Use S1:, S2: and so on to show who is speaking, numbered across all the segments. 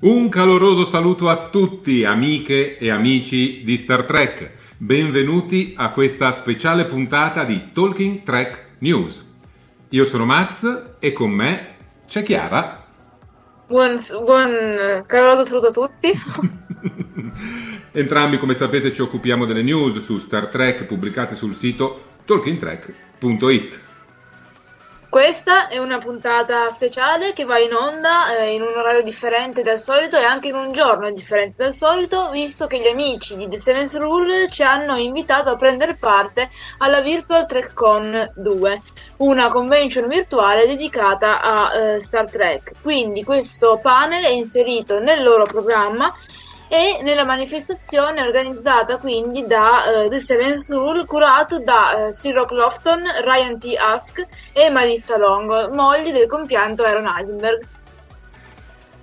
S1: Un caloroso saluto a tutti, amiche e amici di Star Trek. Benvenuti a questa speciale puntata di Talking Trek News. Io sono Max e con me c'è Chiara.
S2: Buon, buon caloroso saluto a tutti.
S1: Entrambi, come sapete, ci occupiamo delle news su Star Trek pubblicate sul sito talkingtrek.it.
S2: Questa è una puntata speciale che va in onda eh, in un orario differente dal solito e anche in un giorno differente dal solito, visto che gli amici di The Seventh Rule ci hanno invitato a prendere parte alla Virtual TrekCon 2, una convention virtuale dedicata a eh, Star Trek. Quindi questo panel è inserito nel loro programma e nella manifestazione organizzata quindi da uh, The Seventh Rule, curato da uh, Cyril Clofton, Ryan T. Ask e Marissa Long, mogli del compianto Aaron Eisenberg.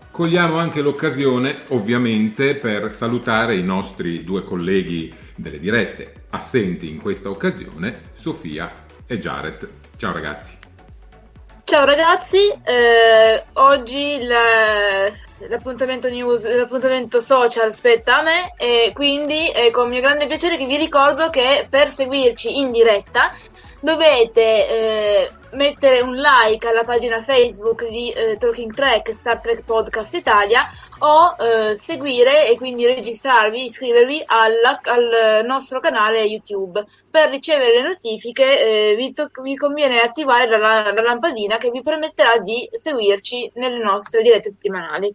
S1: Cogliamo anche l'occasione, ovviamente, per salutare i nostri due colleghi delle dirette assenti in questa occasione, Sofia e Jared. Ciao ragazzi.
S2: Ciao ragazzi, eh, oggi la, l'appuntamento news, l'appuntamento social spetta a me e quindi è con mio grande piacere che vi ricordo che per seguirci in diretta dovete eh, mettere un like alla pagina Facebook di eh, Talking Track Star Trek Podcast Italia o eh, seguire e quindi registrarvi, iscrivervi alla, al nostro canale YouTube. Per ricevere le notifiche eh, vi, to- vi, conviene attivare la, la lampadina che vi permetterà di seguirci nelle nostre dirette settimanali.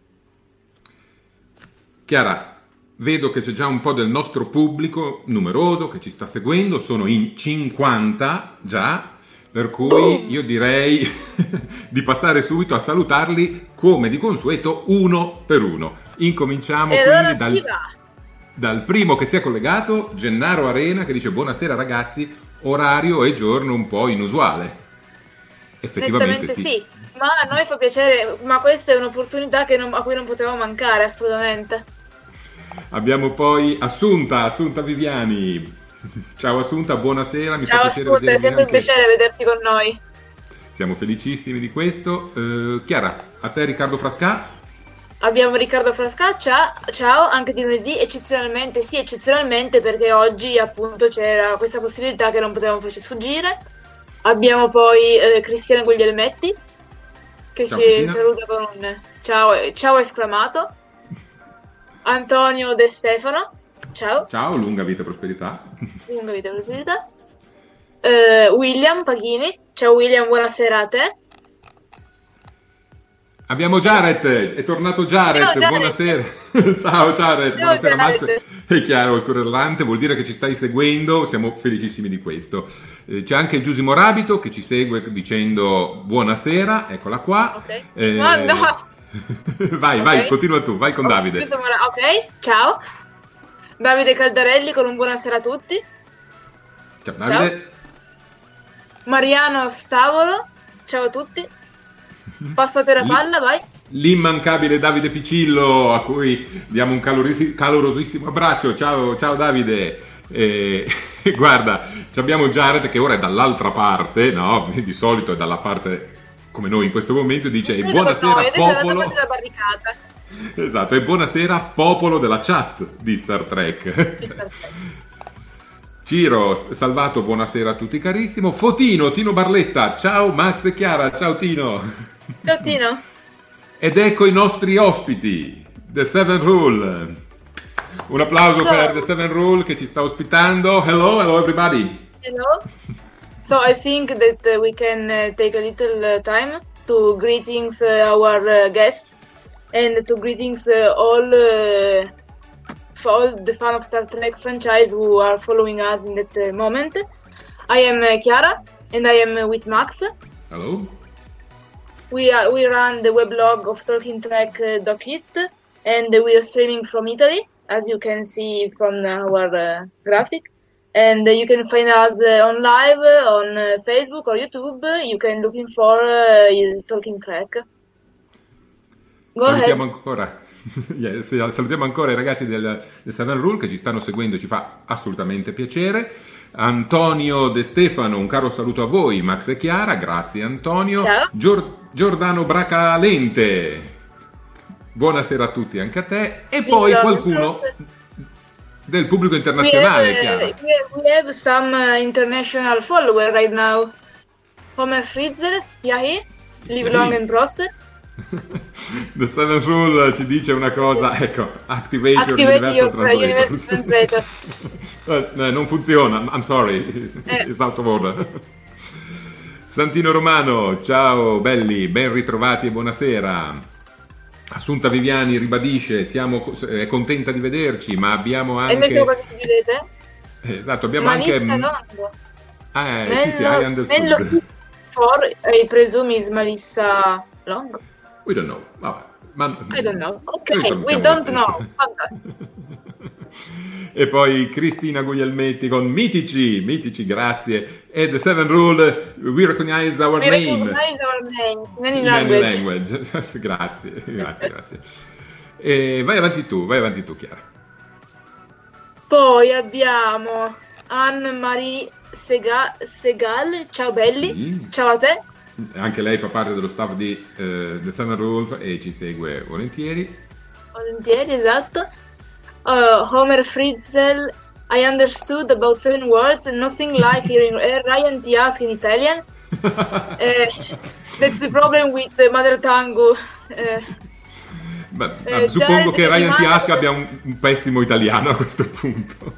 S1: Chiara, vedo che c'è già un po' del nostro pubblico numeroso che ci sta seguendo, sono in 50 già, per cui io direi di passare subito a salutarli come di consueto uno per uno. Incominciamo
S2: e
S1: quindi dal, dal primo che si è collegato, Gennaro Arena, che dice buonasera ragazzi, orario e giorno un po' inusuale. Effettivamente sì.
S2: sì. Ma a noi fa piacere, ma questa è un'opportunità non, a cui non potevamo mancare assolutamente.
S1: Abbiamo poi Assunta, Assunta Viviani. Ciao Assunta, buonasera. Mi
S2: Ciao Assunta, è sempre un piacere vederti con noi.
S1: Siamo felicissimi di questo. Uh, Chiara, a te Riccardo Frasca.
S2: Abbiamo Riccardo Frascaccia, ciao, anche di lunedì, eccezionalmente, sì, eccezionalmente perché oggi appunto c'era questa possibilità che non potevamo farci sfuggire. Abbiamo poi eh, Cristiana Guglielmetti. che
S1: Ciao,
S2: ci
S1: Cristina.
S2: saluta con un ciao, ciao esclamato. Antonio De Stefano, ciao,
S1: Ciao, lunga vita e prosperità.
S2: lunga vita e prosperità. Eh, William Paghini, ciao William, buonasera a te.
S1: Abbiamo Jared, è tornato Jared,
S2: Ciao, Jared.
S1: buonasera. Ciao Jared,
S2: Ciao,
S1: buonasera. Max. È chiaro, scorrelante, vuol dire che ci stai seguendo, siamo felicissimi di questo. Eh, c'è anche Giusimo Rabito che ci segue dicendo buonasera, eccola qua.
S2: Ok.
S1: Eh,
S2: Ma no.
S1: vai, vai,
S2: Ok.
S1: continua tu, vai con
S2: Oh,
S1: Davide.
S2: questo Ok, ciao. Davide Caldarelli con un buonasera a tutti.
S1: Ciao Davide.
S2: Mariano Stavolo, ciao a tutti. Passo a te la palla, vai.
S1: L'immancabile Davide Picillo, a cui diamo un calorosi- calorosissimo abbraccio. Ciao, ciao Davide. Eh, guarda, abbiamo Jared che ora è dall'altra parte, no? Di solito è dalla parte come noi in questo momento, dice e
S2: Noi
S1: buonasera
S2: dall'altra
S1: popolo. Esatto, e buonasera popolo della chat di Star Trek. Ciro, salvato, buonasera a tutti carissimo. Fotino, Tino Barletta, ciao Max e Chiara, ciao Tino.
S2: Ciao Tino.
S1: Ed ecco i nostri ospiti, The Seven Rule. Un applauso
S2: Ciao.
S1: per The Seven Rule che ci sta ospitando. Hello, hello everybody.
S2: Hello. So I think that uh, we can uh, take a little uh, time to greetings uh, our uh, guests and to greetings uh, all uh, for all the fan of Star Trek franchise who are following us in that uh, moment. I am uh, Chiara and I am with Max.
S1: Hello.
S2: We are, we run the weblog of TalkingTrek.it and we are streaming from Italy, as you can see from our uh, graphic. And you can find us uh, on live uh, on uh, Facebook or YouTube. You can looking for uh, Talking Trek. Go
S1: salutiamo
S2: ahead.
S1: ancora. Yes, salutiamo ancora i ragazzi del, del Seven Rule che ci stanno seguendo, ci fa assolutamente piacere. Antonio De Stefano, un caro saluto a voi, Max e Chiara, grazie Antonio.
S2: Ciao.
S1: Gior- Giordano Bracalente, buonasera a tutti anche a te. E poi qualcuno del pubblico
S2: We have,
S1: internazionale,
S2: uh, we have, we have some uh, international follower right now. Homer Fritzer, Yahi, live
S1: Yahi.
S2: long and prosper.
S1: The Seven Rule ci dice una cosa, ecco, activate,
S2: Activate
S1: your
S2: your
S1: Universal Translator. Eh, non funziona, I'm sorry,
S2: Eh.
S1: it's out of order. Santino Romano, ciao belli, ben ritrovati e buonasera. Assunta Viviani ribadisce, siamo, è contenta di vederci, ma abbiamo
S2: E noi siamo
S1: anche...
S2: quanti vedete?
S1: eh, Esatto, abbiamo
S2: Malissa
S1: anche...
S2: Longo.
S1: Eh, sì, sì, I understood.
S2: Nello for I presume is Malissa Longo.
S1: We don't know, vabbè. Ma...
S2: I don't know. Ok, we
S1: lo
S2: don't know. Fantastico.
S1: E poi Cristina Guglielmetti con mitici, mitici, grazie. E The Seven Rule, we recognize our
S2: We
S1: name.
S2: recognize our name in any
S1: In any
S2: language.
S1: language. grazie, grazie, grazie. E vai avanti tu, vai avanti tu, Chiara.
S2: Poi abbiamo Anne-Marie Sega- Segal. Ciao belli.
S1: Sì.
S2: Ciao a te.
S1: Anche lei fa parte dello staff di eh, The Seven Rule e ci segue volentieri.
S2: Volentieri, esatto. Uh, Homer Fritzel. I understood about seven words, nothing like hearing uh, Ryan ask in Italian. Eh, that's the problem with the mother tongue. eh,
S1: Beh,
S2: Eh,
S1: suppongo
S2: Jared
S1: che Ryan T.
S2: rimane-
S1: Ask abbia un, un pessimo italiano a questo punto.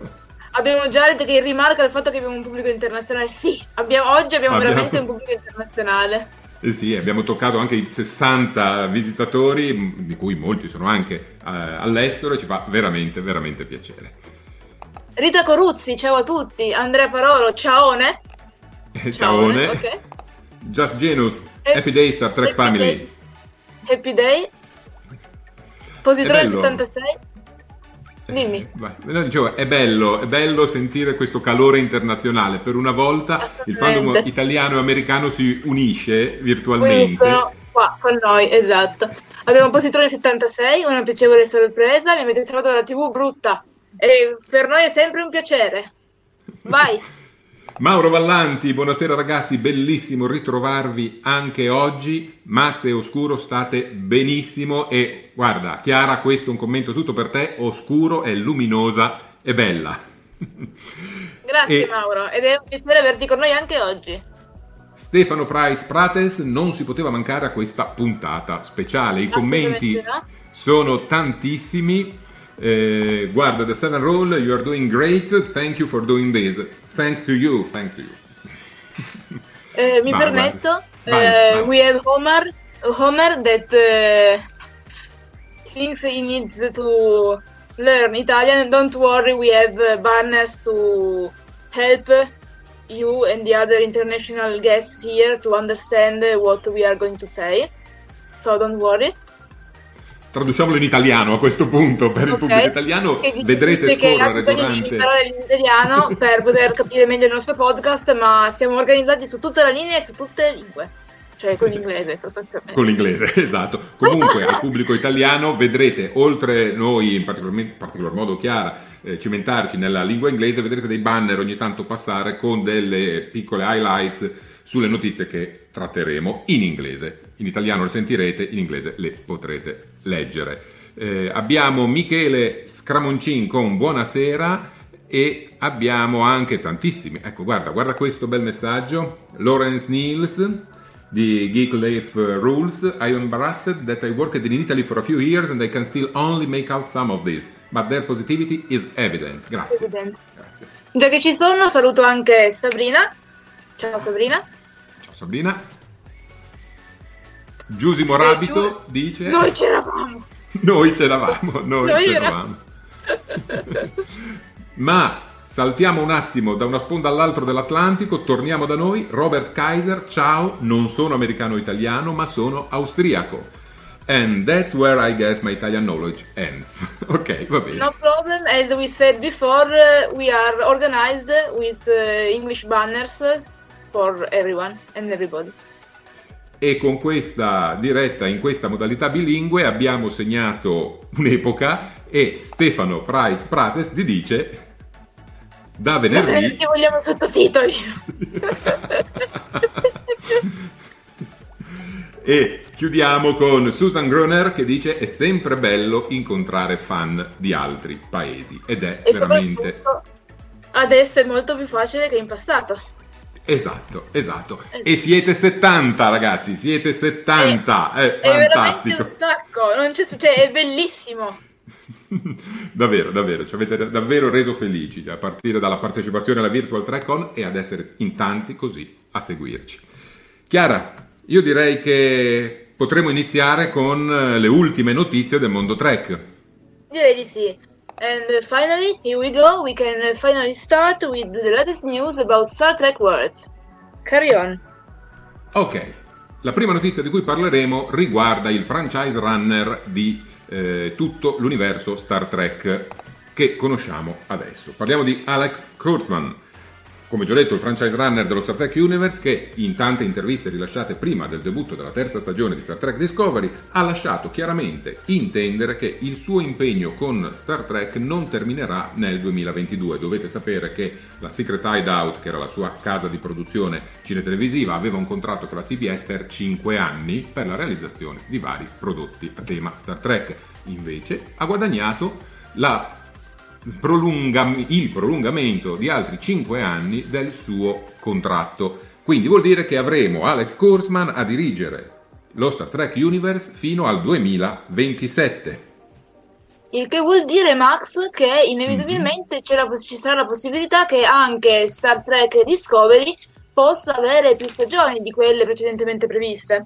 S2: abbiamo Jared che rimarca il fatto che abbiamo un pubblico internazionale. Sì, abbiamo- oggi abbiamo,
S1: Abbiamo-
S2: veramente un pubblico internazionale.
S1: Eh sì, abbiamo toccato anche i 60 visitatori, di cui molti sono anche eh, all'estero e ci fa veramente, veramente piacere.
S2: Rita Coruzzi, ciao a tutti. Andrea Parolo, ciaone.
S1: Eh, Ciaone.
S2: Ok.
S1: Just Genus,
S2: Eh,
S1: Happy Day Star Trek
S2: Happy
S1: Family.
S2: Day. Happy Day. Positore
S1: È bello.
S2: 76. Dimmi.
S1: Eh. No, dicevo, è bello, è bello sentire questo calore internazionale. Per una volta il fandom italiano e americano si unisce virtualmente.
S2: Quindi sono qua con noi, esatto. Abbiamo Positrone 76, una piacevole sorpresa. Mi avete salvato dalla TV brutta. E per noi è sempre un piacere. Vai.
S1: Mauro Vallanti, buonasera ragazzi, bellissimo ritrovarvi anche oggi. Max e Oscuro state benissimo e guarda, Chiara, questo è un commento tutto per te, Oscuro è luminosa e bella.
S2: Grazie
S1: E-
S2: Mauro. Ed è un piacere averti con noi anche oggi.
S1: Stefano Price Prates non si poteva mancare a questa puntata speciale. I commenti
S2: no.
S1: sono tantissimi. Eh, guarda, The Seven Rule, you are doing great. Thank you for doing this. Thanks to you. Thanks to you.
S2: Eh, mi
S1: Vai,
S2: permetto,
S1: vai.
S2: eh,
S1: Vai, vai.
S2: we have Homer, Homer that eh, thinks he needs to learn Italian. Don't worry, we have uh, banners to help you and the other international guests here to understand uh, what we are going to say. So don't worry.
S1: Traduciamolo in italiano a questo punto per il
S2: Ok.
S1: pubblico italiano.
S2: Che dice-
S1: Vedrete
S2: che
S1: scorrere
S2: di
S1: durante.
S2: imparare l'italiano per poter capire meglio il nostro podcast, ma siamo organizzati su tutta la linea e su tutte le lingue, cioè con l'inglese sostanzialmente.
S1: Con l'inglese, esatto. Comunque al pubblico italiano vedrete, oltre noi in particolar, in particolar modo Chiara, eh, cimentarci nella lingua inglese, vedrete dei banner ogni tanto passare con delle piccole highlights sulle notizie che tratteremo in inglese. In italiano le sentirete, in inglese le potrete leggere. Eh, abbiamo Michele Scramoncin con buonasera e abbiamo anche tantissimi. Ecco, guarda, guarda questo bel messaggio. Lawrence Niels di Geek Life Rules. I am embarrassed that I worked in Italy for a few years and I can still only make out some of this, but their positivity is evident. Grazie.
S2: Evidente.
S1: Grazie.
S2: Già che ci sono, saluto anche Sabrina. Ciao Sabrina.
S1: Ciao Sabrina. Giusimo Rabito dice...
S2: Noi c'eravamo.
S1: Noi c'eravamo, noi,
S2: Noi
S1: c'eravamo. Ma saltiamo un attimo da una sponda all'altra dell'Atlantico, torniamo da noi. Robert Kaiser, ciao, non sono americano-italiano, ma sono austriaco. And that's where I guess my Italian knowledge ends. ok, va bene.
S2: No problem. As we said before, uh, we are organized with uh, English banners for everyone and everybody.
S1: E con questa diretta in questa modalità bilingue abbiamo segnato un'epoca e Stefano Price Prates ti dice da venerdì
S2: Ti vogliamo sottotitoli.
S1: E chiudiamo con Susan Groner che dice è sempre bello incontrare fan di altri paesi ed è
S2: e
S1: veramente
S2: adesso è molto più facile che in passato.
S1: Esatto, esatto. E siete 70 ragazzi, siete 70, è,
S2: È veramente
S1: fantastico.
S2: un sacco, non c'è, cioè, è bellissimo.
S1: davvero, davvero, ci avete davvero reso felici a partire dalla partecipazione alla Virtual TrackCon e ad essere in tanti così a seguirci. Chiara, io direi che potremo iniziare con eh, le ultime notizie del mondo Trek.
S2: Direi di sì. And uh, finally, here we go. We can uh, finally start with the latest news about Star Trek Worlds. Carry on.
S1: Ok, la prima notizia di cui parleremo riguarda il franchise runner di eh, tutto l'universo Star Trek che conosciamo adesso. Parliamo di Alex Kurtzman, come già detto il franchise runner dello Star Trek Universe che in tante interviste rilasciate prima del debutto della terza stagione di Star Trek Discovery ha lasciato chiaramente intendere che il suo impegno con Star Trek non terminerà nel 2022. Dovete sapere che la Secret Hideout, che era la sua casa di produzione cinetelevisiva, aveva un contratto con la CBS per 5 anni per la realizzazione di vari prodotti a tema Star Trek. Invece ha guadagnato la prolungam- il prolungamento di altri 5 anni del suo contratto. Quindi vuol dire che avremo Alex Kurtzman a dirigere lo Star Trek Universe fino al 2027.
S2: Il che vuol dire, Max, che inevitabilmente c'è la ci sarà la possibilità che anche Star Trek Discovery possa avere più stagioni di quelle precedentemente previste.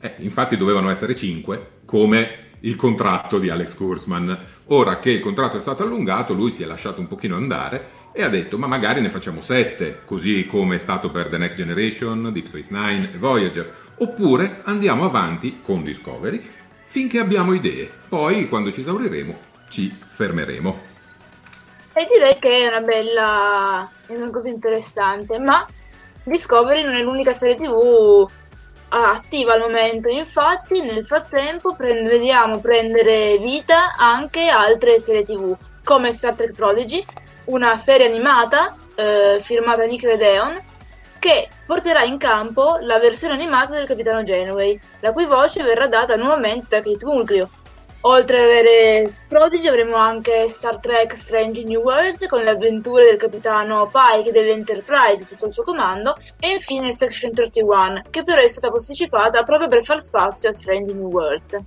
S1: Eh, infatti dovevano essere 5 come il contratto di Alex Kurtzman. Ora che il contratto è stato allungato, lui si è lasciato un pochino andare e ha detto ma magari ne facciamo 7, così come è stato per The Next Generation, Deep Space Nine e Voyager. Oppure andiamo avanti con Discovery finché abbiamo idee. Poi quando ci esauriremo ci fermeremo.
S2: E direi che è una bella. è una cosa interessante. Ma Discovery non è l'unica serie TV attiva al momento. Infatti, nel frattempo, prend- vediamo prendere vita anche altre serie TV, come Star Trek Prodigy, una serie animata eh, firmata Nick Redeon, che porterà in campo la versione animata del Capitano Janeway, la cui voce verrà data nuovamente da Kate Mulgrew. Oltre ad avere Prodigy avremo anche Star Trek Strange New Worlds con le avventure del capitano Pike dell'Enterprise sotto il suo comando e infine Section 31 che però è stata posticipata proprio per far spazio a Strange New Worlds.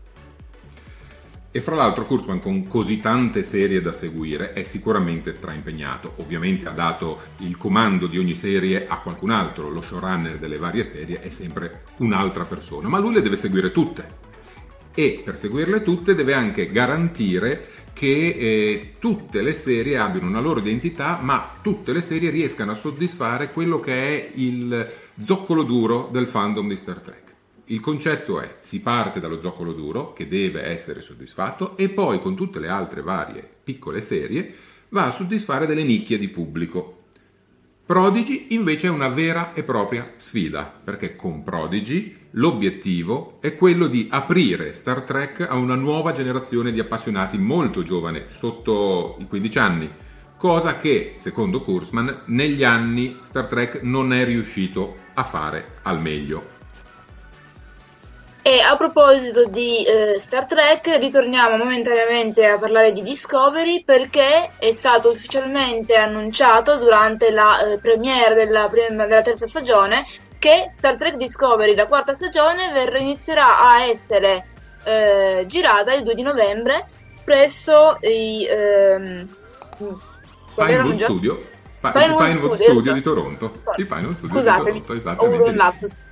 S1: E fra l'altro Kurzman con così tante serie da seguire è sicuramente straimpegnato. Ovviamente ha dato il comando di ogni serie a qualcun altro, lo showrunner delle varie serie è sempre un'altra persona, ma lui le deve seguire tutte. E per seguirle tutte deve anche garantire che eh, tutte le serie abbiano una loro identità, ma tutte le serie riescano a soddisfare quello che è il zoccolo duro del fandom di Star Trek. Il concetto è, si parte dallo zoccolo duro, che deve essere soddisfatto, e poi con tutte le altre varie piccole serie va a soddisfare delle nicchie di pubblico. Prodigy invece è una vera e propria sfida, perché con Prodigy l'obiettivo è quello di aprire Star Trek a una nuova generazione di appassionati molto giovane, sotto i 15 anni, cosa che, secondo Kurzman, negli anni Star Trek non è riuscito a fare al meglio.
S2: E a proposito di eh, Star Trek, ritorniamo momentaneamente a parlare di Discovery perché è stato ufficialmente annunciato durante la eh, premiere della, della, terza stagione che Star Trek Discovery, la quarta stagione, ver- inizierà a essere eh, girata il 2 di novembre presso i... Ehm,
S1: Pinewood Studio. Pa- Pinewood, Studio, Studio di Toronto.
S2: Il Pinewood Studio Scusatemi, di Toronto, esattamente.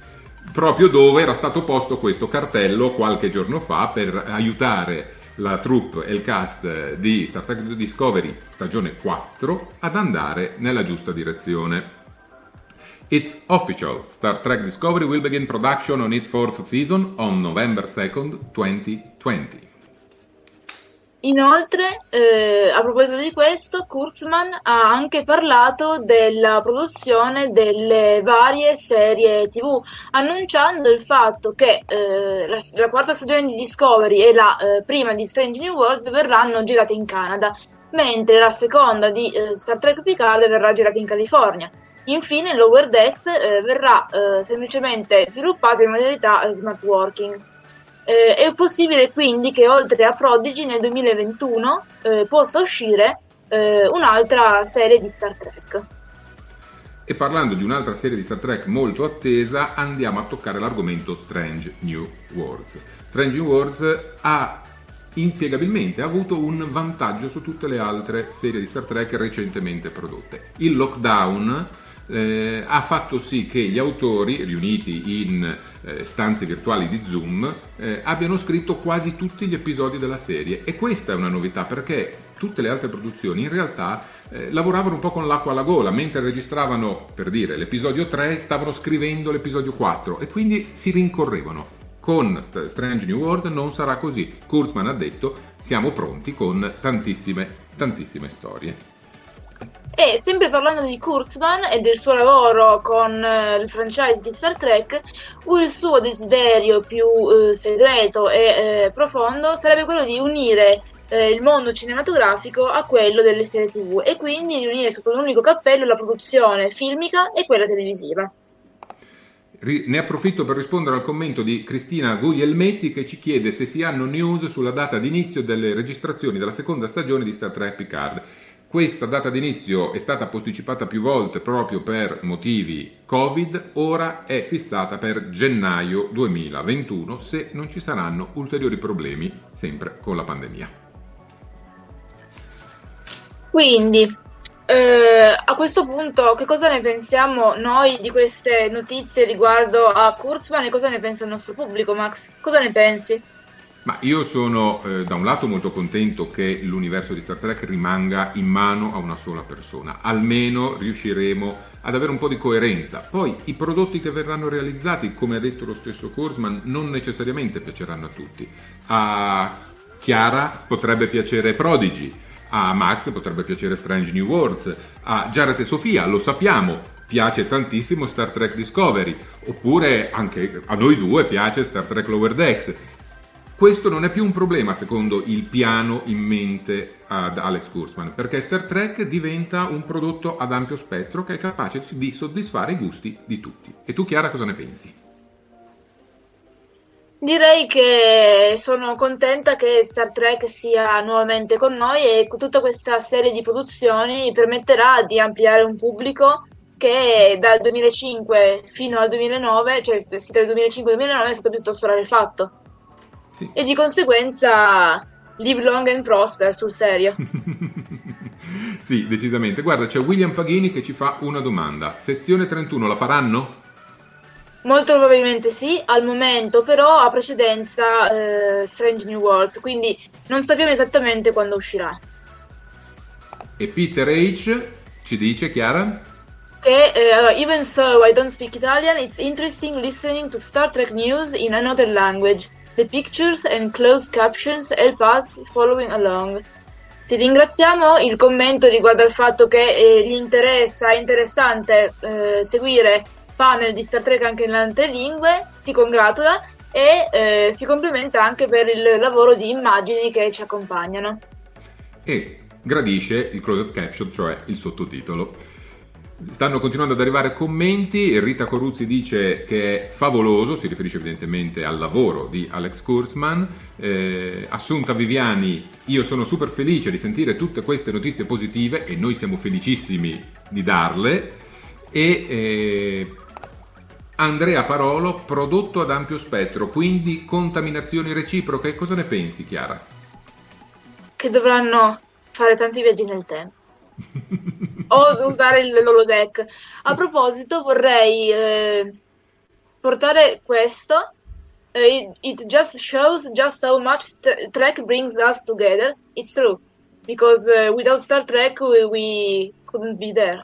S1: Proprio dove era stato posto questo cartello qualche giorno fa per aiutare la troupe e il cast di Star Trek Discovery stagione 4 ad andare nella giusta direzione. It's official. Star Trek Discovery will begin production on its fourth season on November 2nd, 2020.
S2: Inoltre, eh, a proposito di questo, Kurtzman ha anche parlato della produzione delle varie serie TV, annunciando il fatto che eh, la, la, quarta stagione di Discovery e la eh, prima di Strange New Worlds verranno girate in Canada, mentre la seconda di eh, Star Trek Picard verrà girata in California. Infine, Lower Decks eh, verrà eh, semplicemente sviluppata in modalità smart working. Eh, è possibile quindi che oltre a Prodigy nel 2021 eh, possa uscire eh, un'altra serie di Star Trek.
S1: E parlando di un'altra serie di Star Trek molto attesa, andiamo a toccare l'argomento Strange New Worlds. Strange New Worlds ha inspiegabilmente avuto un vantaggio su tutte le altre serie di Star Trek recentemente prodotte. Il lockdown eh, ha fatto sì che gli autori, riuniti in eh, stanze virtuali di Zoom, eh, abbiano scritto quasi tutti gli episodi della serie. E questa è una novità perché tutte le altre produzioni in realtà eh, lavoravano un po' con l'acqua alla gola, mentre registravano, per dire, l'episodio 3, stavano scrivendo l'episodio 4 e quindi si rincorrevano. Con Strange New World non sarà così. Kurtzman ha detto siamo pronti con tantissime, tantissime storie.
S2: E sempre parlando di Kurtzman e del suo lavoro con eh, il franchise di Star Trek, il suo desiderio più eh, segreto e eh, profondo sarebbe quello di unire eh, il mondo cinematografico a quello delle serie TV e quindi di unire sotto un unico cappello la produzione filmica e quella televisiva.
S1: Ne approfitto per rispondere al commento di Cristina Guglielmetti che ci chiede se si hanno news sulla data d'inizio delle registrazioni della seconda stagione di Star Trek Picard. Questa data d'inizio è stata posticipata più volte proprio per motivi Covid, ora è fissata per gennaio 2021 se non ci saranno ulteriori problemi sempre con la pandemia.
S2: Quindi, eh, a questo punto, che cosa ne pensiamo noi di queste notizie riguardo a Kurzman e cosa ne pensa il nostro pubblico, Max? Cosa ne pensi?
S1: Ma io sono eh, da un lato molto contento che l'universo di Star Trek rimanga in mano a una sola persona, almeno riusciremo ad avere un po' di coerenza. Poi i prodotti che verranno realizzati, come ha detto lo stesso Kurzman, non necessariamente piaceranno a tutti. A Chiara potrebbe piacere Prodigy, a Max potrebbe piacere Strange New Worlds, a Jared e Sofia, lo sappiamo, piace tantissimo Star Trek Discovery, oppure anche a noi due piace Star Trek Lower Decks questo non è più un problema secondo il piano in mente ad Alex Kurzman, perché Star Trek diventa un prodotto ad ampio spettro che è capace di soddisfare i gusti di tutti. E tu Chiara cosa ne pensi?
S2: Direi che sono contenta che Star Trek sia nuovamente con noi e tutta questa serie di produzioni permetterà di ampliare un pubblico che dal 2005 fino al 2009, cioè sì, dal 2005 al 2009 è stato piuttosto rarefatto. Sì. E di conseguenza live long and prosper sul serio.
S1: sì, decisamente. Guarda, c'è William Paghini che ci fa una domanda. Sezione 31 la faranno?
S2: Molto probabilmente sì, al momento però ha precedenza eh, Strange New Worlds, quindi non sappiamo esattamente quando uscirà.
S1: E Peter H ci dice, Chiara?
S2: Che uh, even though I don't speak Italian, it's interesting listening to Star Trek news in another language. The pictures and closed captions help us following along. Ti ringraziamo, il commento riguarda il fatto che eh, gli interessa, è interessante eh, seguire panel di Star Trek anche in altre lingue, si congratula e eh, si complimenta anche per il lavoro di immagini che ci accompagnano.
S1: E gradisce il closed caption, cioè il sottotitolo. Stanno continuando ad arrivare commenti, Rita Coruzzi dice che è favoloso, si riferisce evidentemente al lavoro di Alex Kurtzman, eh, Assunta Viviani, io sono super felice di sentire tutte queste notizie positive e noi siamo felicissimi di darle e eh, Andrea Parolo, prodotto ad ampio spettro, quindi contaminazioni reciproche. Cosa ne pensi, Chiara?
S2: Che dovranno fare tanti viaggi nel tempo. O usare il l'holodeck. A proposito, vorrei eh, portare questo. Uh, it, just shows just how much st- Trek brings us together. It's true. Because uh, without Star Trek, we, we couldn't be there.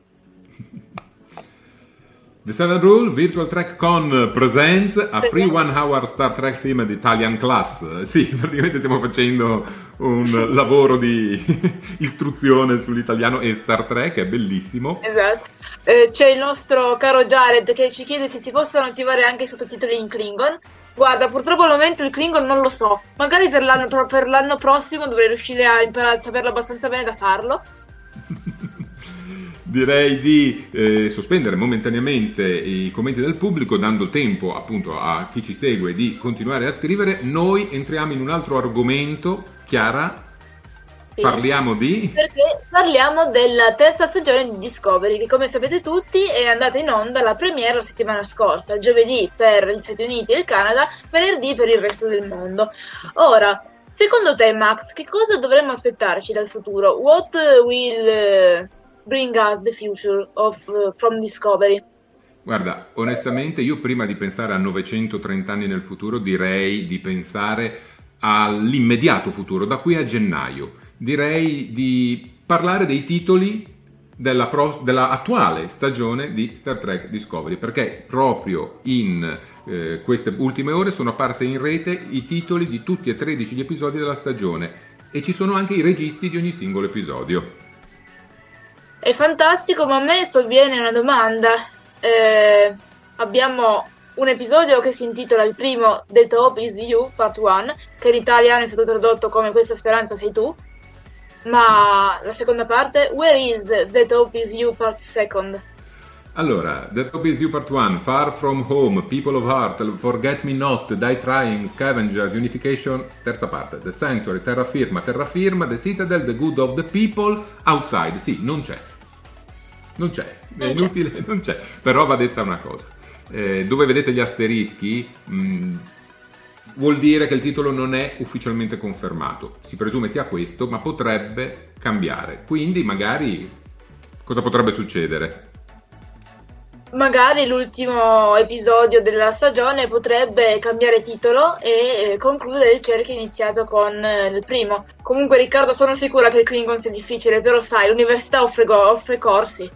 S1: The Seven Rule Virtual Track Con presents a free one hour Star Trek themed Italian class. Sì, praticamente stiamo facendo un lavoro di istruzione sull'italiano e Star Trek, è bellissimo.
S2: Esatto. Eh, c'è il nostro caro Jared che ci chiede se si possono attivare anche i sottotitoli in Klingon. Guarda, purtroppo al momento il Klingon non lo so. Magari per l'anno, per l'anno prossimo dovrei riuscire a imparare a saperlo abbastanza bene da farlo
S1: direi di eh, sospendere momentaneamente i commenti del pubblico, dando tempo appunto a chi ci segue di continuare a scrivere. Noi entriamo in un altro argomento, Chiara. Sì. Parliamo di.
S2: Perché parliamo della terza stagione di Discovery, che come sapete tutti è andata in onda la premiere la settimana scorsa, giovedì per gli Stati Uniti e il Canada, venerdì per il resto del mondo. Ora, secondo te, Max, che cosa dovremmo aspettarci dal futuro? What will bring us the future of, uh, from Discovery?
S1: Guarda, onestamente io prima di pensare a 930 anni nel futuro direi di pensare all'immediato futuro, da qui a gennaio. Direi di parlare dei titoli della, pro, della attuale stagione di Star Trek Discovery, perché proprio in eh, queste ultime ore sono apparse in rete i titoli di tutti e 13 gli episodi della stagione e ci sono anche i registi di ogni singolo episodio.
S2: È fantastico, ma a me sovviene una domanda. Eh, abbiamo un episodio che si intitola il primo The Top is You, Part 1, che in italiano è stato tradotto come Questa speranza sei tu. Ma la seconda parte, Where is The Top is You, Part 2?
S1: Allora, The Top is You Part 1, Far From Home, People of Heart, Forget Me Not, Die Trying, Scavengers, Unification, terza parte, The Sanctuary, Terra Firma, Terra Firma, The Citadel, The Good of the People, Outside, sì, non c'è. Non c'è, è non inutile, c'è. non c'è. Però va detta una cosa. Eh, dove vedete gli asterischi, mh, mm, vuol dire che il titolo non è ufficialmente confermato. Si presume sia questo, ma potrebbe cambiare. Quindi magari cosa potrebbe succedere?
S2: Magari l'ultimo episodio della stagione potrebbe cambiare titolo e eh, concludere il cerchio iniziato con eh, il primo. Comunque, Riccardo, sono sicura che il Klingon sia difficile, però sai, l'università offre, go- offre corsi.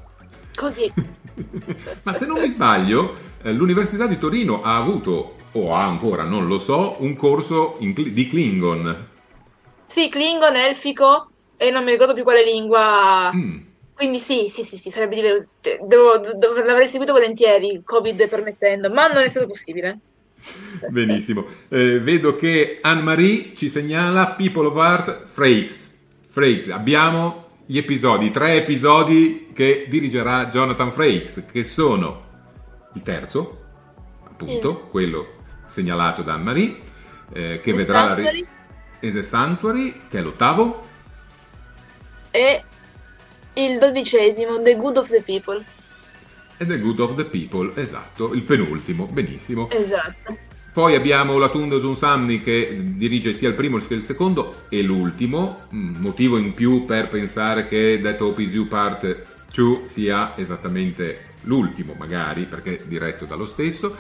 S2: Così.
S1: Ma se non mi sbaglio, eh, l'Università di Torino ha avuto, o ha ancora, non lo so, un corso Cl- di Klingon.
S2: Sì, Klingon, elfico e non mi ricordo più quale lingua. Mm quindi sì, sì, sì, sì sarebbe divertente. Devo, devo, l'avrei seguito volentieri, Covid permettendo, ma non è stato possibile.
S1: Benissimo. Eh, vedo che Anne-Marie ci segnala People of Art Frakes. Frakes, abbiamo gli episodi, tre episodi che dirigerà Jonathan Frakes, che sono il terzo, appunto, sì. quello segnalato da Anne-Marie, eh, che
S2: The
S1: vedrà
S2: Sanctuary.
S1: la... Re- The Sanctuary, che è l'ottavo,
S2: E il dodicesimo, The Good of the People.
S1: e The Good of the People, esatto, il penultimo, benissimo.
S2: Esatto.
S1: Poi abbiamo la Tunde Samni che dirige sia il primo che il secondo e l'ultimo, Mm, motivo in più per pensare che That Hope Is You Part 2 sia esattamente l'ultimo, magari, perché diretto dallo stesso.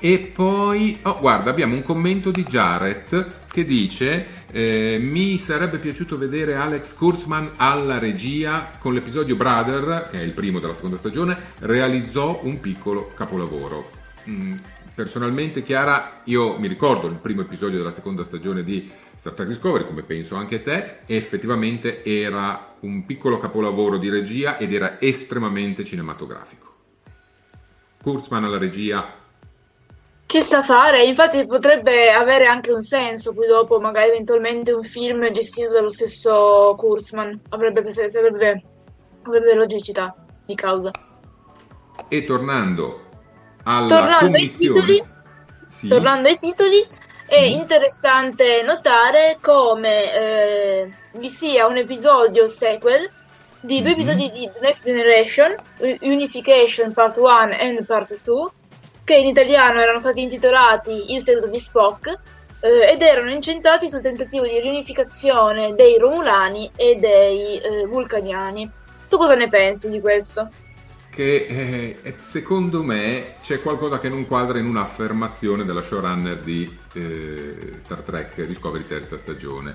S1: E poi, oh, guarda, abbiamo un commento di Jared che dice: eh, Mi sarebbe piaciuto vedere Alex Kurtzman alla regia con l'episodio Brother, che è il primo della seconda stagione, realizzò un piccolo capolavoro. Mm, personalmente, Chiara, io mi ricordo il primo episodio della seconda stagione di Star Trek Discovery, come penso anche te, e effettivamente era un piccolo capolavoro di regia ed era estremamente cinematografico. Kurtzman alla regia
S2: Ci sa fare, infatti potrebbe avere anche un senso poi dopo, magari eventualmente un film gestito dallo stesso Kurtzman. Avrebbe, prefer- avrebbe, avrebbe logicità di causa.
S1: E tornando alla
S2: Tornando ai titoli,
S1: sì,
S2: Tornando ai titoli, è
S1: Sì.
S2: interessante notare come eh, vi sia un episodio sequel di due
S1: Mhm.
S2: episodi di The Next Generation, Unification Part 1 e Part 2, che in italiano erano stati intitolati Il segreto di Spock eh, ed erano incentrati sul tentativo di riunificazione dei Romulani e dei eh, Vulcaniani. Tu cosa ne pensi di questo?
S1: che eh, secondo me c'è qualcosa che non quadra in un'affermazione della showrunner di eh, Star Trek Discovery terza stagione.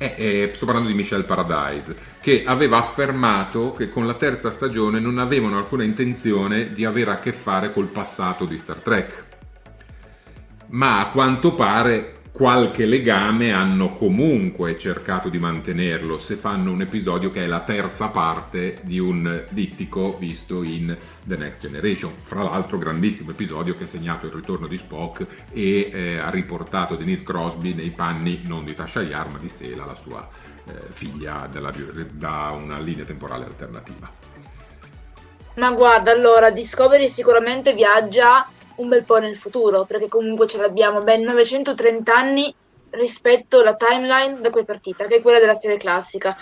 S1: Eh, eh, sto parlando di Michelle Paradise, che aveva affermato che con la terza stagione non avevano alcuna intenzione di avere a che fare col passato di Star Trek. Ma a quanto pare qualche legame hanno comunque cercato di mantenerlo se fanno un episodio che è la terza parte di un dittico visto in The Next Generation. Fra l'altro grandissimo episodio che ha segnato il ritorno di Spock e eh, ha riportato Denise Crosby nei panni non di Tasha Yar ma di Sela, la sua eh, figlia della- da una linea temporale alternativa.
S2: Ma guarda, allora, Discovery sicuramente viaggia un bel po' nel futuro, perché comunque ce l'abbiamo ben 930 anni rispetto alla timeline da cui è partita, che è quella della serie classica.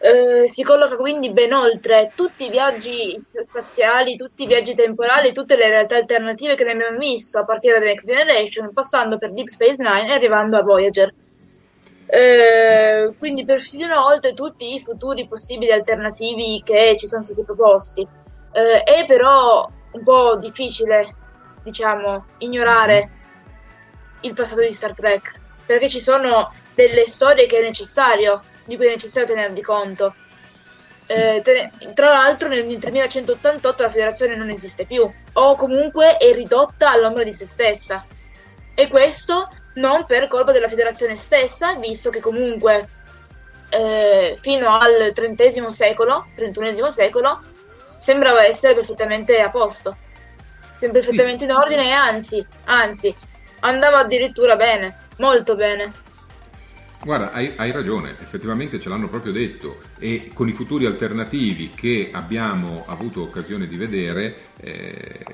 S2: Eh, si colloca quindi ben oltre tutti i viaggi spaziali, tutti i viaggi temporali, tutte le realtà alternative che ne abbiamo visto a partire da Next Generation, passando per Deep Space Nine e arrivando a Voyager. Eh, quindi perfino oltre tutti i futuri possibili alternativi che ci sono stati proposti. Eh, è però un po' difficile, diciamo, ignorare il passato di Star Trek, perché ci sono delle storie che è necessario, di cui è necessario tener di conto. Eh, te- tra l'altro nel 3188 la federazione non esiste più, o comunque è ridotta all'ombra di se stessa. E questo non per colpa della federazione stessa, visto che comunque eh, fino al XX secolo, XXI secolo, sembrava essere perfettamente a posto, sempre perfettamente in ordine e anzi, anzi, andava addirittura bene, molto bene.
S1: Guarda, hai, hai ragione, effettivamente ce l'hanno proprio detto e con i futuri alternativi che abbiamo avuto occasione di vedere, eh,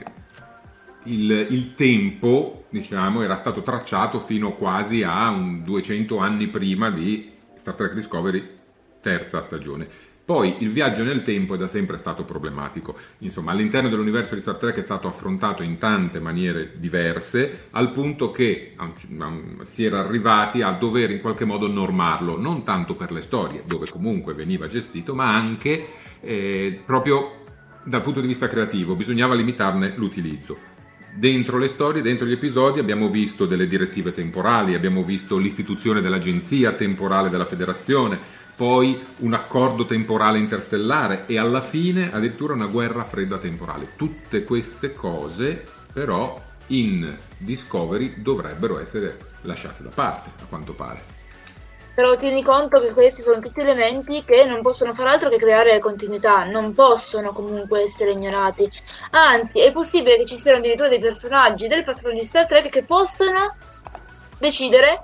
S1: il, il tempo, diciamo, era stato tracciato fino quasi a un 200 anni prima di Star Trek Discovery terza stagione. Poi il viaggio nel tempo è da sempre stato problematico. Insomma, all'interno dell'universo di Star Trek è stato affrontato in tante maniere diverse, al punto che si era arrivati a dover in qualche modo normarlo, non tanto per le storie, dove comunque veniva gestito, ma anche eh, proprio dal punto di vista creativo, bisognava limitarne l'utilizzo. Dentro le storie, dentro gli episodi abbiamo visto delle direttive temporali, abbiamo visto l'istituzione dell'agenzia temporale della federazione, poi un accordo temporale interstellare e alla fine addirittura una guerra fredda temporale. Tutte queste cose però in Discovery dovrebbero essere lasciate da parte, a quanto pare.
S2: Però tieni conto che questi sono tutti elementi che non possono fare altro che creare continuità, non possono comunque essere ignorati. Anzi, è possibile che ci siano addirittura dei personaggi del passato di Star Trek che possono decidere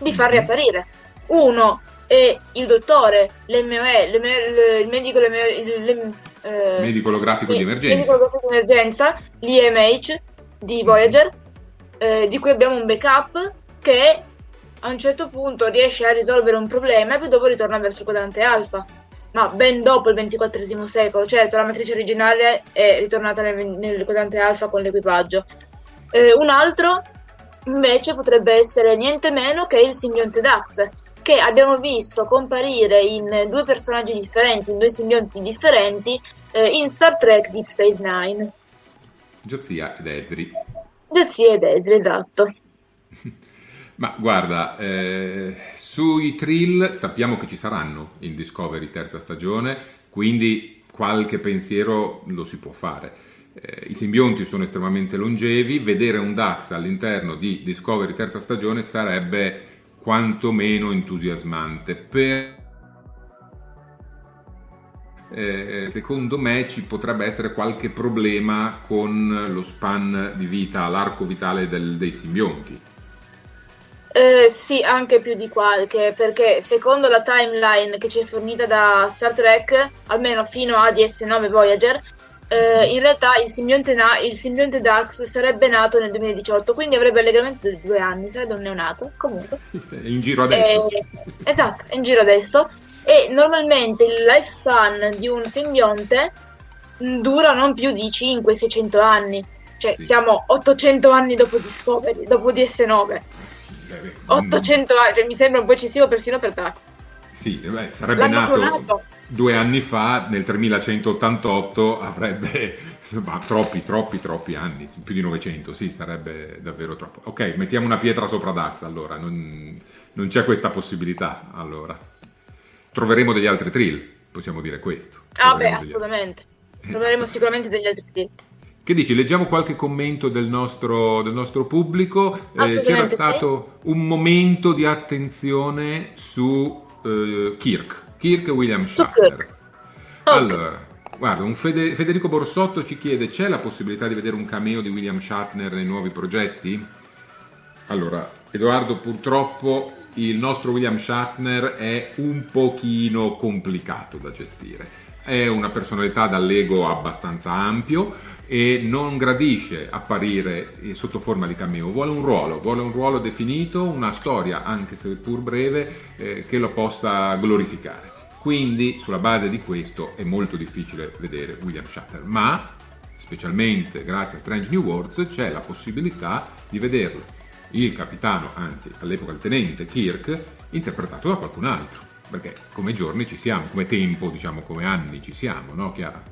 S2: di far riapparire. Uno è il dottore, l'MOE, l'ME, il medico, il,
S1: eh, medico olografico di emergenza,
S2: medico olografico di emergenza, l'IMH di Voyager, eh, di cui abbiamo un backup che a un certo punto riesce a risolvere un problema e poi dopo ritorna verso il quadrante alfa. Ma ben dopo il XXIV secolo, certo, la matrice originale è ritornata nel, nel quadrante alfa con l'equipaggio. Eh, un altro invece potrebbe essere niente meno che il simbionte Dax, che abbiamo visto comparire in due personaggi differenti, in due simbionti differenti, eh, in Star Trek Deep Space Nine.
S1: Giazia ed Esri.
S2: Giazia ed Esri, esatto.
S1: Ma guarda, eh, sui thrill sappiamo che ci saranno in Discovery terza stagione, quindi qualche pensiero lo si può fare. Eh, I simbionti sono estremamente longevi, vedere un Dax all'interno di Discovery terza stagione sarebbe quantomeno entusiasmante. Per... Eh, secondo me ci potrebbe essere qualche problema con lo span di vita, l'arco vitale del, dei simbionti.
S2: Eh, sì, anche più di qualche, perché secondo la timeline che ci è fornita da Star Trek, almeno fino a DS9 Voyager, eh, in realtà il simbionte, na- il simbionte, Dax sarebbe nato nel 2018, quindi avrebbe allegamento di due anni, sarebbe un neonato, comunque.
S1: È in giro adesso.
S2: Eh, esatto, è in giro adesso. E normalmente il lifespan di un simbionte dura non più di 500-600 anni. Cioè, sì. siamo 800 anni dopo Discovery, dopo DS9. 800 anni, cioè, mi sembra un po' eccessivo persino per Dax.
S1: Sì, beh, sarebbe nato, nato, due anni fa, nel 3188, avrebbe ma, troppi, troppi, troppi anni, più di 900, sì, sarebbe davvero troppo. Ok, mettiamo una pietra sopra Dax, allora, non, non c'è questa possibilità, allora. Troveremo degli altri trill, possiamo dire questo.
S2: Ah beh, assolutamente. Troveremo sicuramente degli altri trill.
S1: Che dici? Leggiamo qualche commento del nostro, del nostro pubblico. Eh, c'era stato sì. un momento di attenzione su uh, Kirk, Kirk William Shatner. Okay. Allora, guarda, un Fede- Federico Borsotto ci chiede: c'è la possibilità di vedere un cameo di William Shatner nei nuovi progetti? Allora, Edoardo, purtroppo il nostro William Shatner è un pochino complicato da gestire. È una personalità dall'ego abbastanza ampio e non gradisce apparire sotto forma di cameo, vuole un ruolo, vuole un ruolo definito, una storia, anche se pur breve, eh, che lo possa glorificare. Quindi sulla base di questo è molto difficile vedere William Shatner, ma specialmente grazie a Strange New Worlds c'è la possibilità di vederlo, il capitano, anzi all'epoca il tenente Kirk, interpretato da qualcun altro, perché come giorni ci siamo, come tempo, diciamo come anni ci siamo, no Chiara?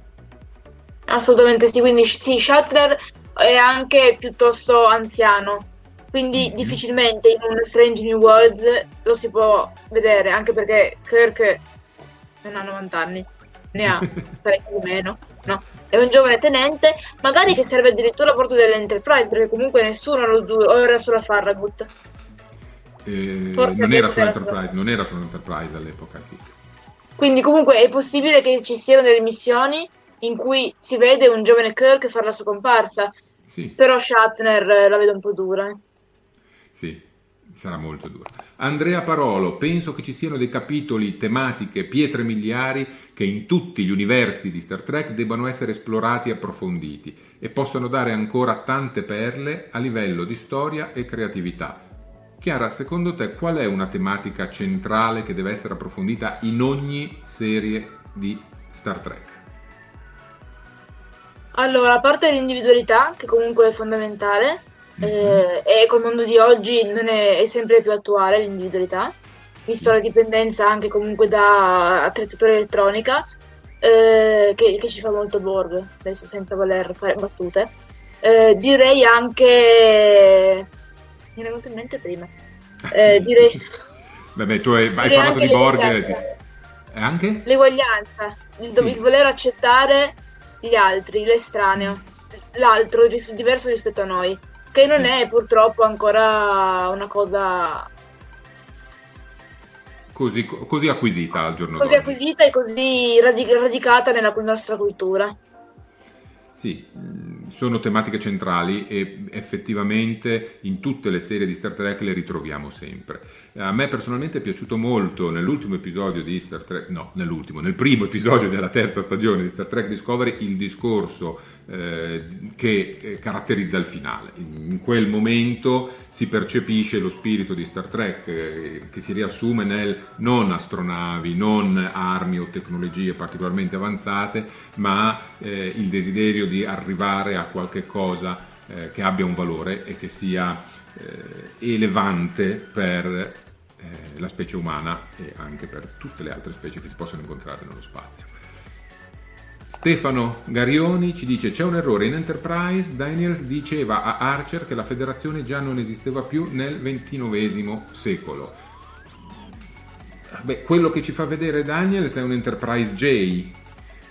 S2: Assolutamente sì, quindi sì, Shatner è anche piuttosto anziano, quindi mm-hmm. difficilmente in un Strange New Worlds lo si può vedere, anche perché Kirk non ha 90 anni, ne ha parecchio meno, no? È un giovane tenente, magari che serve addirittura a bordo dell'Enterprise, perché comunque nessuno lo era sulla Farragut.
S1: Eh, non, era sull'Enterprise, non era sull'Enterprise all'epoca.
S2: Quindi comunque è possibile che ci siano delle missioni in cui si vede un giovane Kirk fare la sua comparsa. Sì. Però Shatner la vedo un po' dura.
S1: Sì, sarà molto dura. Andrea Parolo, penso che ci siano dei capitoli, tematiche, pietre miliari che in tutti gli universi di Star Trek debbano essere esplorati e approfonditi e possano dare ancora tante perle a livello di storia e creatività. Chiara, secondo te qual è una tematica centrale che deve essere approfondita in ogni serie di Star Trek?
S2: Allora, a parte l'individualità, che comunque è fondamentale, mm-hmm. eh, e col mondo di oggi non è, è, sempre più attuale l'individualità, visto la dipendenza anche comunque da attrezzatura elettronica, eh, che, che, ci fa molto bordo, adesso senza voler fare battute. Eh, direi anche... Mi è venuto in mente prima. Eh, direi...
S1: Beh, tu hai, hai parlato di Borg... E anche?
S2: L'eguaglianza, il, sì. il voler accettare gli altri, l'estraneo, l'altro ris- diverso rispetto a noi, che non sì. è purtroppo ancora una cosa
S1: così, così acquisita al giorno
S2: così
S1: d'oggi.
S2: Così acquisita e così radic- radicata nella nostra cultura.
S1: Sì, mm, sono tematiche centrali e effettivamente in tutte le serie di Star Trek le ritroviamo sempre. A me personalmente è piaciuto molto nell'ultimo episodio di Star Trek, no, nell'ultimo, nel primo episodio della terza stagione di Star Trek Discovery il discorso eh, che eh, caratterizza il finale. In quel momento si percepisce lo spirito di Star Trek eh, che si riassume nel non astronavi, non armi o tecnologie particolarmente avanzate, ma eh, il desiderio di arrivare a qualche cosa eh, che abbia un valore e che sia eh, elevante per la specie umana e anche per tutte le altre specie che si possono incontrare nello spazio. Stefano Garioni ci dice c'è un errore in Enterprise, Daniels diceva a Archer che la federazione già non esisteva più nel XXIX secolo. Beh, quello che ci fa vedere Daniels è un Enterprise J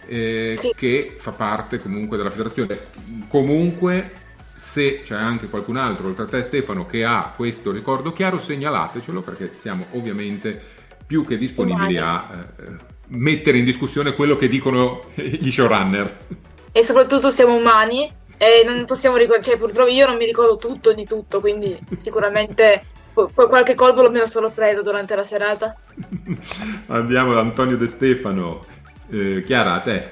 S1: eh, sì. che fa parte comunque della federazione. Comunque se c'è anche qualcun altro oltre a te Stefano che ha questo ricordo chiaro segnalatecelo perché siamo ovviamente più che disponibili a... Eh, mettere in discussione quello che dicono gli showrunner.
S2: E soprattutto siamo umani e non possiamo ricordare, cioè purtroppo io non mi ricordo tutto di tutto, quindi sicuramente qualche colpo l'ho solo preso durante la serata.
S1: Andiamo da Antonio De Stefano. Eh, Chiara, a te.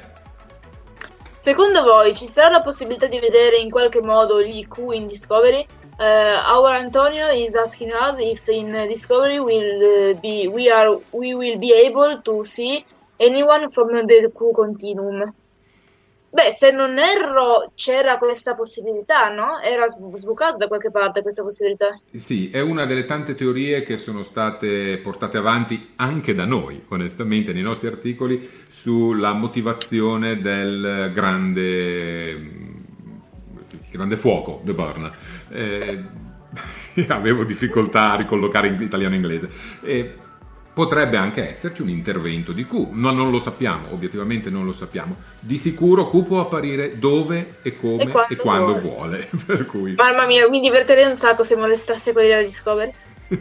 S2: Secondo voi ci sarà la possibilità di vedere in qualche modo gli Q in Discovery? Uh, our Antonio is asking us if in Discovery will uh, be we are we will be able to see anyone from the Q continuum. Beh, se non erro, c'era questa possibilità, no? Era sbucata da qualche parte questa possibilità.
S1: Sì, è una delle tante teorie che sono state portate avanti anche da noi, onestamente, nei nostri articoli, sulla motivazione del grande grande fuoco, The Burn. Eh, avevo difficoltà a ricollocare in italiano e inglese. Eh, potrebbe anche esserci un intervento di Q, ma non lo sappiamo, obiettivamente non lo sappiamo. Di sicuro Q può apparire dove e come e quando, e quando vuole. vuole.
S2: Cui... Mamma mia, mi divertirei un sacco se molestasse quelli della Discovery.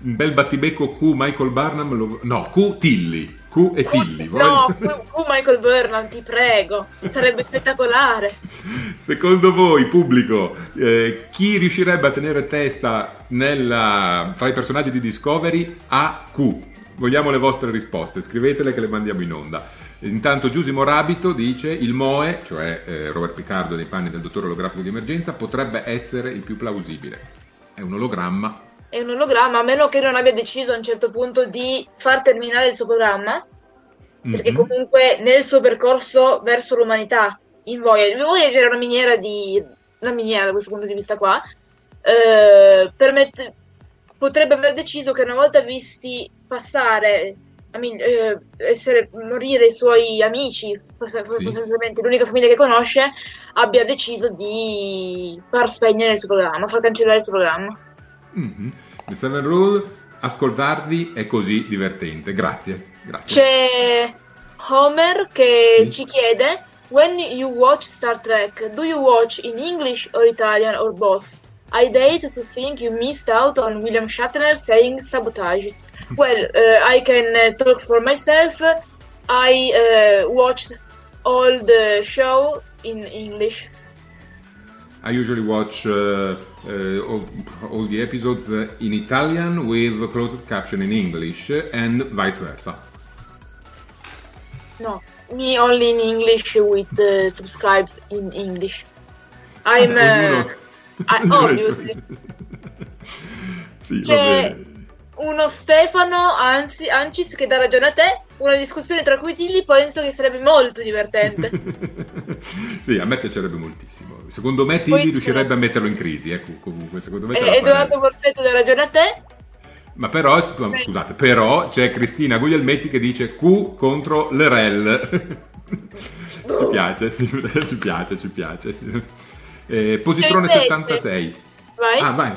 S1: un bel battibecco Q Michael Barnum, lo... no, Q Tilly. Q e Tilly.
S2: No, Q, Q Michael Burnham, ti prego, sarebbe spettacolare.
S1: Secondo voi, pubblico, eh, chi riuscirebbe a tenere testa nella, tra i personaggi di Discovery a Q? Vogliamo le vostre risposte, scrivetele che le mandiamo in onda. Intanto Giusimo Rabito dice il Moe, cioè eh, Robert Piccardo nei panni del dottore olografico di emergenza, potrebbe essere il più plausibile. È un ologramma
S2: è un ologramma, a meno che non abbia deciso a un certo punto di far terminare il suo programma, mm-hmm. perché comunque nel suo percorso verso l'umanità in Voyager, Voyager era una miniera di... una miniera da questo punto di vista qua, eh, permette, potrebbe aver deciso che una volta visti passare eh, essere, morire i suoi amici, sostanzialmente sì. l'unica famiglia che conosce, abbia deciso di far spegnere il suo programma, far cancellare il suo programma.
S1: Mm-hmm. The Seven Rule, ascoltarvi è così divertente. Grazie. Grazie.
S2: C'è Homer che sì. ci chiede: When you watch Star Trek, do you watch in English or Italian or both? I date to think you missed out on William Shatner saying sabotage. Well, uh, I can uh, talk for myself. I uh, watched all the show in English.
S1: I usually watch uh, uh, all, all, the episodes in Italian with closed caption in English and vice versa.
S2: No, me only in English with uh, subscribed in English. I'm uh, I, obviously. sì, C'è uno Stefano Anzi, Ancis che dà ragione a te una discussione tra coetilli penso che sarebbe molto divertente.
S1: sì, a me piacerebbe moltissimo. Secondo me Tilly riuscirebbe a metterlo in crisi, ecco, comunque, secondo me
S2: e, Edoardo Borsetto dà ragione a te.
S1: Ma però, scusate, però c'è Cristina Guglielmetti che dice Q contro l'Erel. ci piace, ci piace, ci piace. Eh, positrone 76.
S2: Vai.
S1: Ah, vai.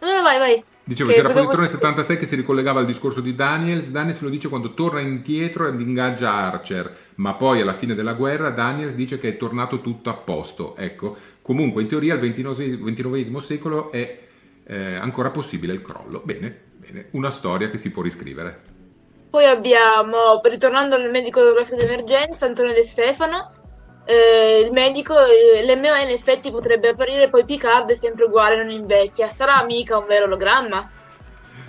S2: vai. vai, vai.
S1: Dicevo, c'era Positrone 76 che si ricollegava al discorso di Daniels. Daniels lo dice quando torna indietro ed ingaggia Archer, ma poi alla fine della guerra Daniels dice che è tornato tutto a posto. Ecco, comunque in teoria al XXIX secolo è eh, ancora possibile il crollo. Bene, bene, una storia che si può riscrivere.
S2: Poi abbiamo, ritornando al medico geografico d'emergenza, Antonio De Stefano, eh, il medico, eh, l'MOE in effetti potrebbe apparire, poi Picard sempre uguale, non invecchia. Sarà mica un vero ologramma?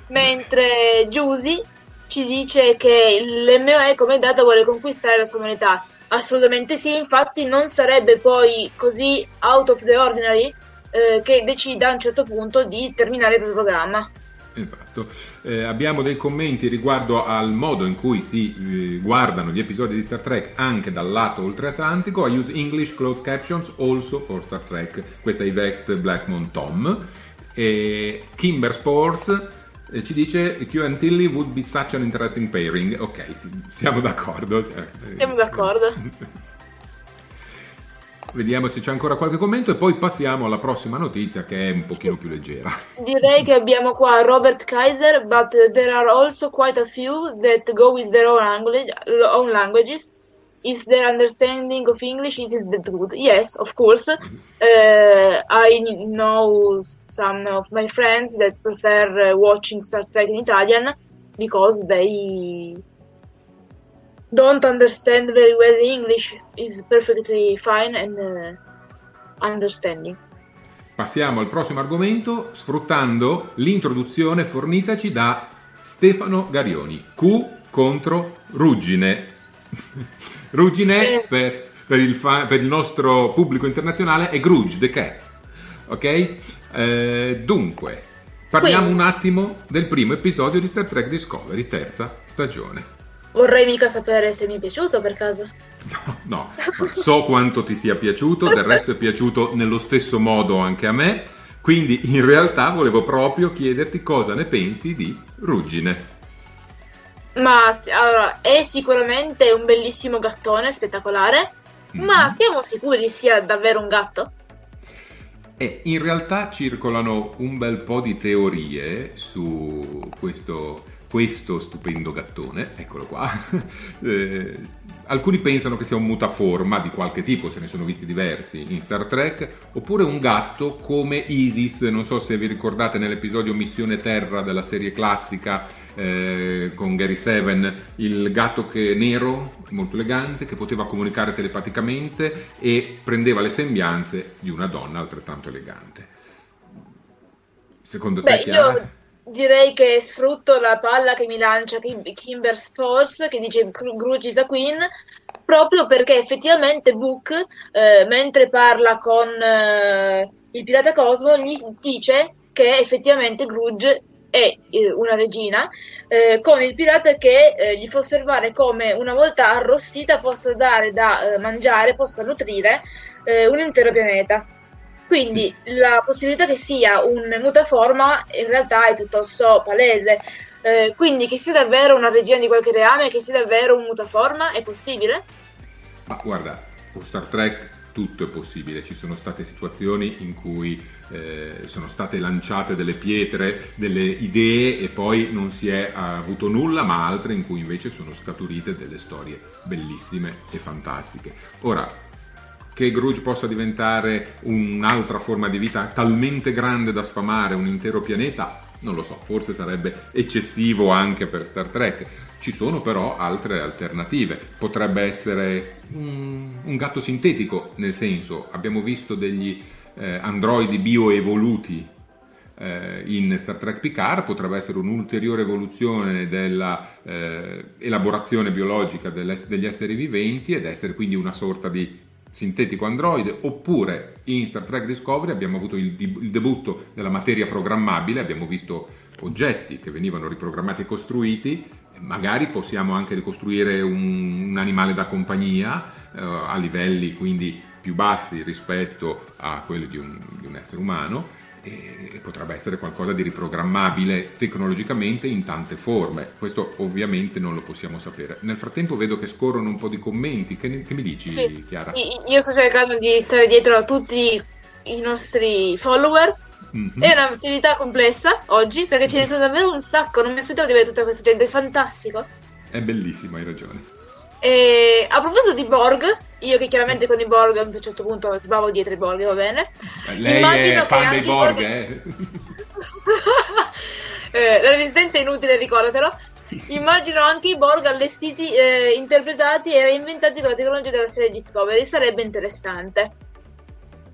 S2: Mentre Giusy ci dice che l'MOE come data vuole conquistare la sua umanità. Assolutamente sì, infatti non sarebbe poi così out of the ordinary eh, che decida a un certo punto di terminare il programma.
S1: Esatto. Eh, abbiamo dei commenti riguardo al modo in cui si eh, guardano gli episodi di Star Trek anche dal lato oltreatlantico. I use English closed captions also for Star Trek. Questa è Yvette Blackmon Tom. E Kimber Sports eh, ci dice Q and Tilly would be such an interesting pairing. Ok, siamo d'accordo.
S2: Siamo d'accordo.
S1: Vediamo se c'è ancora qualche commento e poi passiamo alla prossima notizia che è un pochino più leggera.
S2: Direi che abbiamo qua Robert Kaiser, but there are also quite a few that go with their own, language, own languages. If their understanding of English isn't that good. Yes, of course. Uh, I know some of my friends that prefer uh, watching Star Trek in Italian because they don't understand very well English is perfectly fine and uh, understanding.
S1: Passiamo al prossimo argomento sfruttando l'introduzione fornitaci da Stefano Garioni. Q contro Ruggine. Ruggine eh. per, per, il fa- per, il nostro pubblico internazionale è Grudge, The Cat. Ok? Eh, dunque, parliamo Quindi. un attimo del primo episodio di Star Trek Discovery, terza stagione.
S2: Vorrei mica sapere se mi è piaciuto per caso.
S1: No, no, so quanto ti sia piaciuto, del resto è piaciuto nello stesso modo anche a me, quindi in realtà volevo proprio chiederti cosa ne pensi di Ruggine.
S2: Ma allora, è sicuramente un bellissimo gattone, spettacolare, mm-hmm. ma siamo sicuri sia davvero un gatto?
S1: E in realtà circolano un bel po' di teorie su questo questo stupendo gattone, eccolo qua, eh, alcuni pensano che sia un mutaforma di qualche tipo, se ne sono visti diversi in Star Trek, oppure un gatto come Isis, non so se vi ricordate nell'episodio Missione Terra della serie classica eh, con Gary Seven, il gatto che nero, molto elegante, che poteva comunicare telepaticamente e prendeva le sembianze di una donna altrettanto elegante. Secondo te, Beh, Chiara?
S2: Io direi che sfrutto la palla che mi lancia Kimber Sports che dice Grudge is a Queen proprio perché effettivamente Book eh, mentre parla con eh, il pirata Cosmo gli dice che effettivamente Grudge è eh, una regina eh, con il pirata che eh, gli fa osservare come una volta arrossita possa dare da mangiare, possa nutrire un intero pianeta. Quindi sì. la possibilità che sia un mutaforma in realtà è piuttosto palese. Eh, quindi che sia davvero una regina di qualche reame, che sia davvero un mutaforma, è possibile?
S1: Ma guarda, con Star Trek tutto è possibile. Ci sono state situazioni in cui eh, sono state lanciate delle pietre, delle idee e poi non si è avuto nulla, ma altre in cui invece sono scaturite delle storie bellissime e fantastiche. Ora, che Grudge possa diventare un'altra forma di vita talmente grande da sfamare un intero pianeta, non lo so, forse sarebbe eccessivo anche per Star Trek. Ci sono però altre alternative. Potrebbe essere un, un gatto sintetico, nel senso, abbiamo visto degli eh, androidi bioevoluti eh, in Star Trek Picard, potrebbe essere un'ulteriore evoluzione dell'elaborazione eh, biologica degli esseri viventi ed essere quindi una sorta di sintetico androide, oppure in Star Trek Discovery abbiamo avuto il, il, debutto della materia programmabile, abbiamo visto oggetti che venivano riprogrammati e costruiti, magari possiamo anche ricostruire un, un animale da compagnia eh, a livelli quindi più bassi rispetto a quelli di un, di un essere umano e potrebbe essere qualcosa di riprogrammabile tecnologicamente in tante forme. Questo ovviamente non lo possiamo sapere. Nel frattempo vedo che scorrono un po' di commenti. Che, che mi dici, sì. Chiara?
S2: Io sto cercando di stare dietro a tutti i nostri follower. Mm-hmm. È un'attività complessa oggi perché ce ne sono davvero un sacco. Non mi aspettavo di vedere tutta questa gente. È fantastico.
S1: È bellissimo, hai ragione.
S2: E a proposito di Borg, io che chiaramente con i Borg a un certo punto sbavo dietro i Borg, va bene?
S1: Lei Immagino è fan dei Borg, Borg... Eh.
S2: eh. La resistenza è inutile, ricordatelo. immagino anche i Borg allestiti, eh, interpretati e reinventati con la tecnologia della serie Discovery. Sarebbe interessante.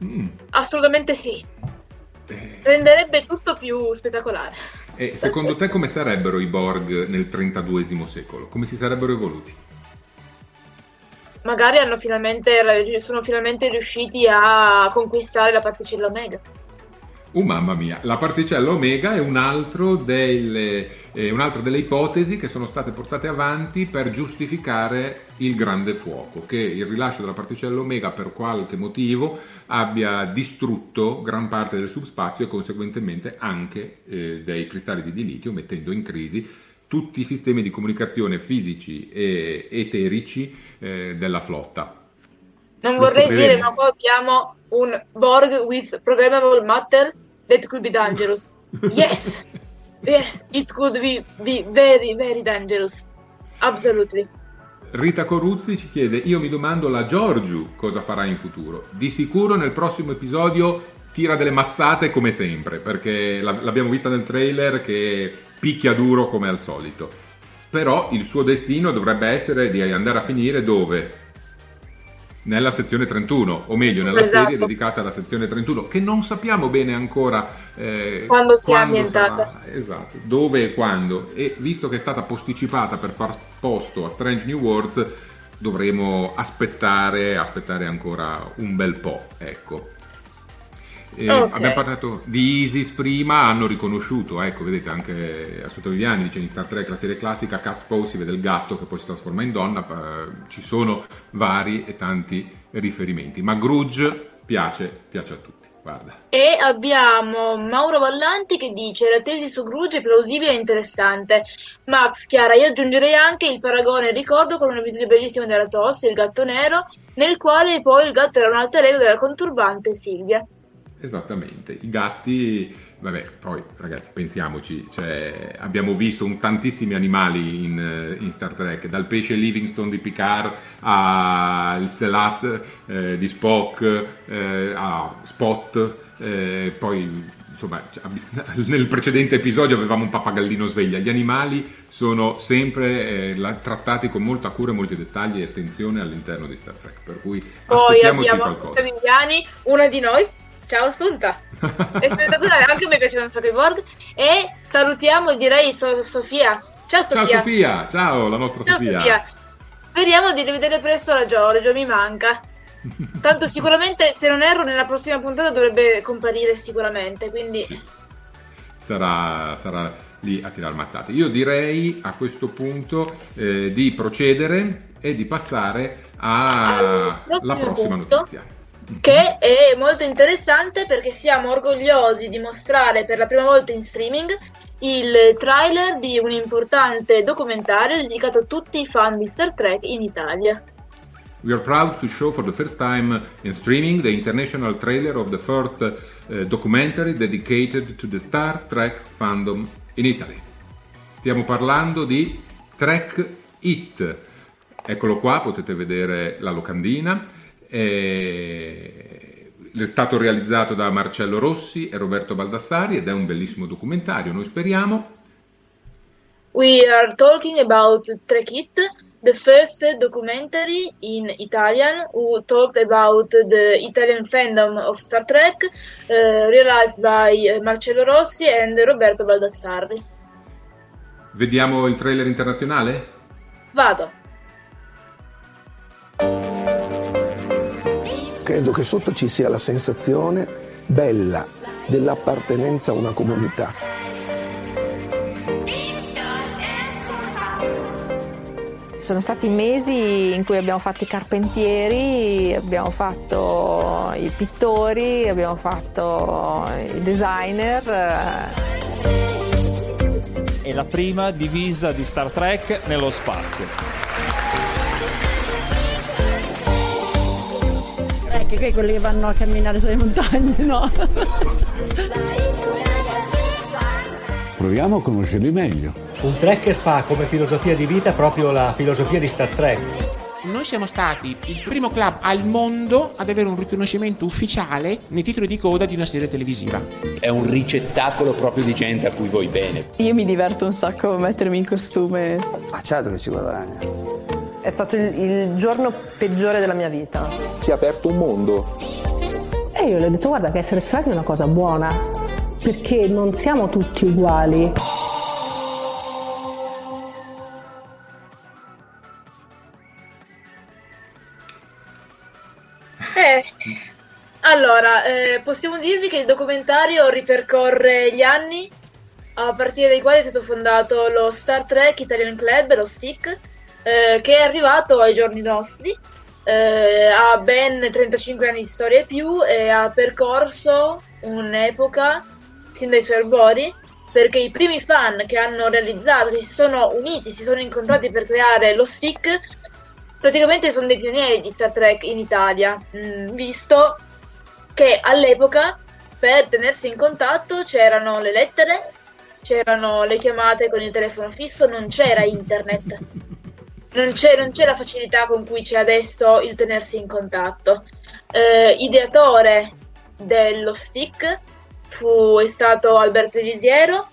S2: Mm. Assolutamente sì. Eh. Renderebbe tutto più spettacolare.
S1: E secondo te come sarebbero i Borg nel 32 secolo? Come si sarebbero evoluti?
S2: Magari finalmente, sono finalmente riusciti a conquistare la particella Omega.
S1: Oh mamma mia, la particella omega è, un delle, è un'altra delle ipotesi che sono state portate avanti per giustificare il grande fuoco, che il rilascio della particella omega per qualche motivo abbia distrutto gran parte del subspazio e conseguentemente anche eh, dei cristalli di dilitio, mettendo in crisi tutti i sistemi di comunicazione fisici e eterici eh, della flotta.
S2: Non Lo vorrei dire, ma qua abbiamo un Borg with programmable matter that could be dangerous. Yes, yes, it could be, be very, very dangerous. Absolutely.
S1: Rita Coruzzi ci chiede: Io mi domando la Giorgiu cosa farà in futuro. Di sicuro nel prossimo episodio tira delle mazzate come sempre, perché l'abbiamo vista nel trailer che picchia duro come al solito. Però il suo destino dovrebbe essere di andare a finire dove? nella sezione 31, o meglio nella esatto. serie dedicata alla sezione 31, che non sappiamo bene ancora
S2: eh, quando sia ambientata.
S1: Sarà, esatto, dove e quando. E visto che è stata posticipata per far posto a Strange New Worlds, dovremo aspettare, aspettare ancora un bel po'. Ecco. Eh, okay. Abbiamo parlato di Isis prima, hanno riconosciuto, ecco, vedete anche a Sottoviviani dice in Star Trek la serie classica Cat's Paw si vede il gatto che poi si trasforma in donna, eh, ci sono vari e tanti riferimenti, ma Grudge piace, piace a tutti. Guarda.
S2: E abbiamo Mauro Vallanti che dice la tesi su Grudge è plausibile e interessante. Max, Chiara, io aggiungerei anche il paragone ricordo con un episodio bellissimo della Toss, il gatto nero, nel quale poi il gatto era un alter ego della conturbante Silvia.
S1: Esattamente, i gatti, vabbè, poi ragazzi pensiamoci, cioè, abbiamo visto un, tantissimi animali in, eh, in, Star Trek, dal pesce Livingston di Picard al Selat eh, di Spock, eh, a Spot, eh, poi insomma nel precedente episodio avevamo un pappagallino sveglia, gli animali sono sempre eh, trattati con molta cura, molti dettagli e attenzione all'interno di Star Trek, per cui
S2: poi abbiamo qualcosa. Viviani, una di noi Ciao Assunta, è spettacolare, anche a me piacciono un sacco i Borg e salutiamo direi so- Sofia. Ciao Sofia.
S1: Ciao Sofia, ciao la nostra ciao, Sofia. Sofia.
S2: Speriamo di rivedere presto la Giorgio, mi manca. Tanto sicuramente, se non erro, nella prossima puntata dovrebbe comparire sicuramente, quindi... Sì.
S1: Sarà, sarà lì a tirare mazzate. Io direi a questo punto eh, di procedere e di passare alla prossima punto. notizia
S2: che è molto interessante perché siamo orgogliosi di mostrare per la prima volta in streaming il trailer di un importante documentario dedicato a tutti i fan di Star Trek in Italia.
S1: We are proud to show for the first time in streaming the international trailer of the first uh, documentary dedicated to the Star Trek fandom in Italy. Stiamo parlando di Trek It. Eccolo qua, potete vedere la locandina è stato realizzato da Marcello Rossi e Roberto Baldassari ed è un bellissimo documentario, noi speriamo.
S2: We are talking about Trek It, the first documentary in Italian who talked about the Italian fandom of Star Trek, uh, realized by Marcello Rossi and Roberto Baldassarri.
S1: Vediamo il trailer internazionale?
S2: Vado.
S3: Credo che sotto ci sia la sensazione bella dell'appartenenza a una comunità.
S4: Sono stati mesi in cui abbiamo fatto i carpentieri, abbiamo fatto i pittori, abbiamo fatto i designer.
S5: È la prima divisa di Star Trek nello spazio.
S6: Vecchi, che quelli che vanno a camminare sulle montagne, no?
S7: Proviamo a conoscerli meglio.
S8: Un trekker fa come filosofia di vita proprio la filosofia di Star Trek.
S7: Noi siamo stati il primo club al mondo ad avere un riconoscimento ufficiale nei titoli di coda di una serie televisiva.
S8: È un ricettacolo proprio di gente a cui vuoi bene.
S9: Io mi diverto un sacco a mettermi in costume.
S10: Ah, certo che ci guadagna.
S11: È stato il, il giorno peggiore della mia vita.
S12: Si è aperto un mondo.
S13: E io le ho detto guarda che essere strati è una cosa buona, perché non siamo tutti uguali.
S2: Eh, allora, eh, possiamo dirvi che il documentario ripercorre gli anni a partire dai quali è stato fondato lo Star Trek Italian Club, lo STIC, eh, che è arrivato ai giorni nostri, eh, ha ben 35 anni di storia e più e ha percorso un'epoca sin dai suoi arbori perché i primi fan che hanno realizzato, che si sono uniti, si sono incontrati per creare lo stick, praticamente sono dei pionieri di Star Trek in Italia, mh, visto che all'epoca per tenersi in contatto c'erano le lettere, c'erano le chiamate con il telefono fisso, non c'era internet. Non c'è, non c'è la facilità con cui c'è adesso il tenersi in contatto. Eh, ideatore dello stick fu, è stato Alberto Elisiero,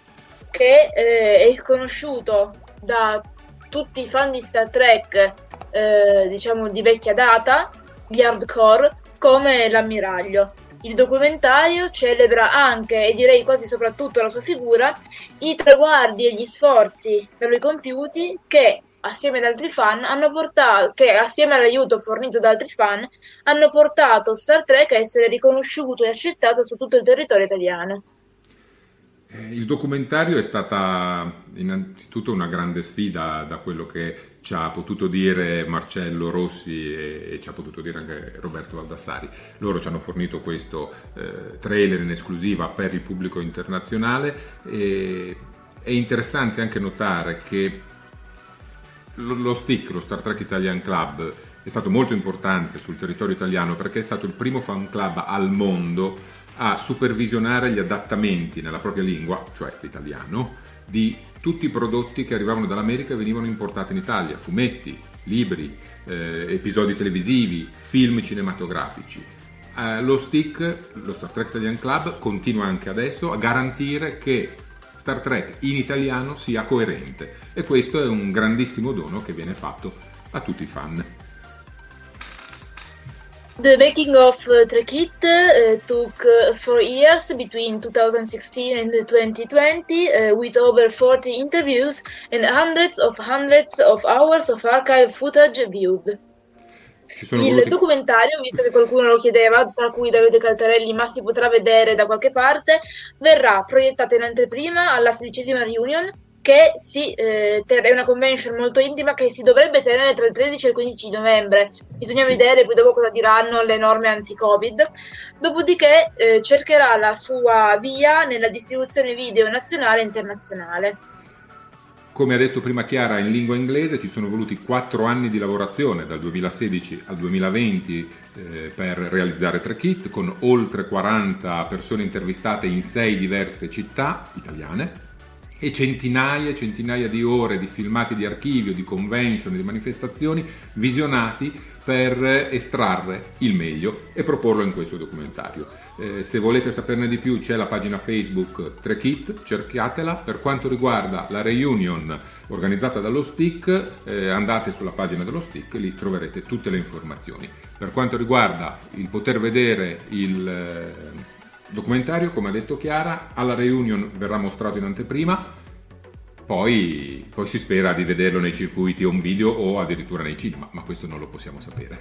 S2: che eh, è conosciuto da tutti i fan di Star Trek, eh, diciamo di vecchia data, di hardcore, come l'ammiraglio. Il documentario celebra anche, e direi quasi soprattutto la sua figura, i traguardi e gli sforzi per lui compiuti che assieme ad altri fan hanno portato che assieme all'aiuto fornito da altri fan hanno portato Star Trek a essere riconosciuto e accettato su tutto il territorio italiano.
S1: Eh, il documentario è stata innanzitutto una grande sfida da quello che ci ha potuto dire Marcello Rossi e, ci ha potuto dire anche Roberto Valdassari. Loro ci hanno fornito questo eh, trailer in esclusiva per il pubblico internazionale e è interessante anche notare che lo, lo STIC, lo Star Trek Italian Club, è stato molto importante sul territorio italiano perché è stato il primo fan club al mondo a supervisionare gli adattamenti nella propria lingua, cioè l'italiano, di tutti i prodotti che arrivavano dall'America e venivano importati in Italia, fumetti, libri, eh, episodi televisivi, film cinematografici. Eh, lo STIC, lo Star Trek Italian Club, continua anche adesso a garantire che Star Trek in italiano sia coerente e questo è un grandissimo dono che viene fatto a tutti i fan.
S2: The making of uh, Trekit uh, took uh, four years between 2016 and 2020 uh, with over 40 interviews and hundreds of hundreds of hours of archive footage viewed. Il voluti... documentario, visto che qualcuno lo chiedeva, tra cui Davide Caltarelli, ma si potrà vedere da qualche parte, verrà proiettato in anteprima alla sedicesima reunion, che si, eh, è una convention molto intima che si dovrebbe tenere tra il 13 e il 15 novembre. Bisogna vedere poi dopo cosa diranno le norme anti-Covid. Dopodiché eh, cercherà la sua via nella distribuzione video nazionale e internazionale.
S1: Come ha detto prima Chiara, in lingua inglese ci sono voluti quattro anni di lavorazione, dal 2016 al 2020, eh, per realizzare tre kit, con oltre 40 persone intervistate in sei diverse città italiane e centinaia e centinaia di ore di filmati di archivio, di convention, di manifestazioni visionati per estrarre il meglio e proporlo in questo documentario. Eh, se volete saperne di più c'è la pagina Facebook Trekit, cerchiatela. Per quanto riguarda la reunion organizzata dallo STIC, eh, andate sulla pagina dello STIC, lì troverete tutte le informazioni. Per quanto riguarda il poter vedere il eh, documentario, come ha detto Chiara, alla reunion verrà mostrato in anteprima. Poi, poi si spera di vederlo nei circuiti home video o addirittura nei cinema, ma questo non lo possiamo sapere.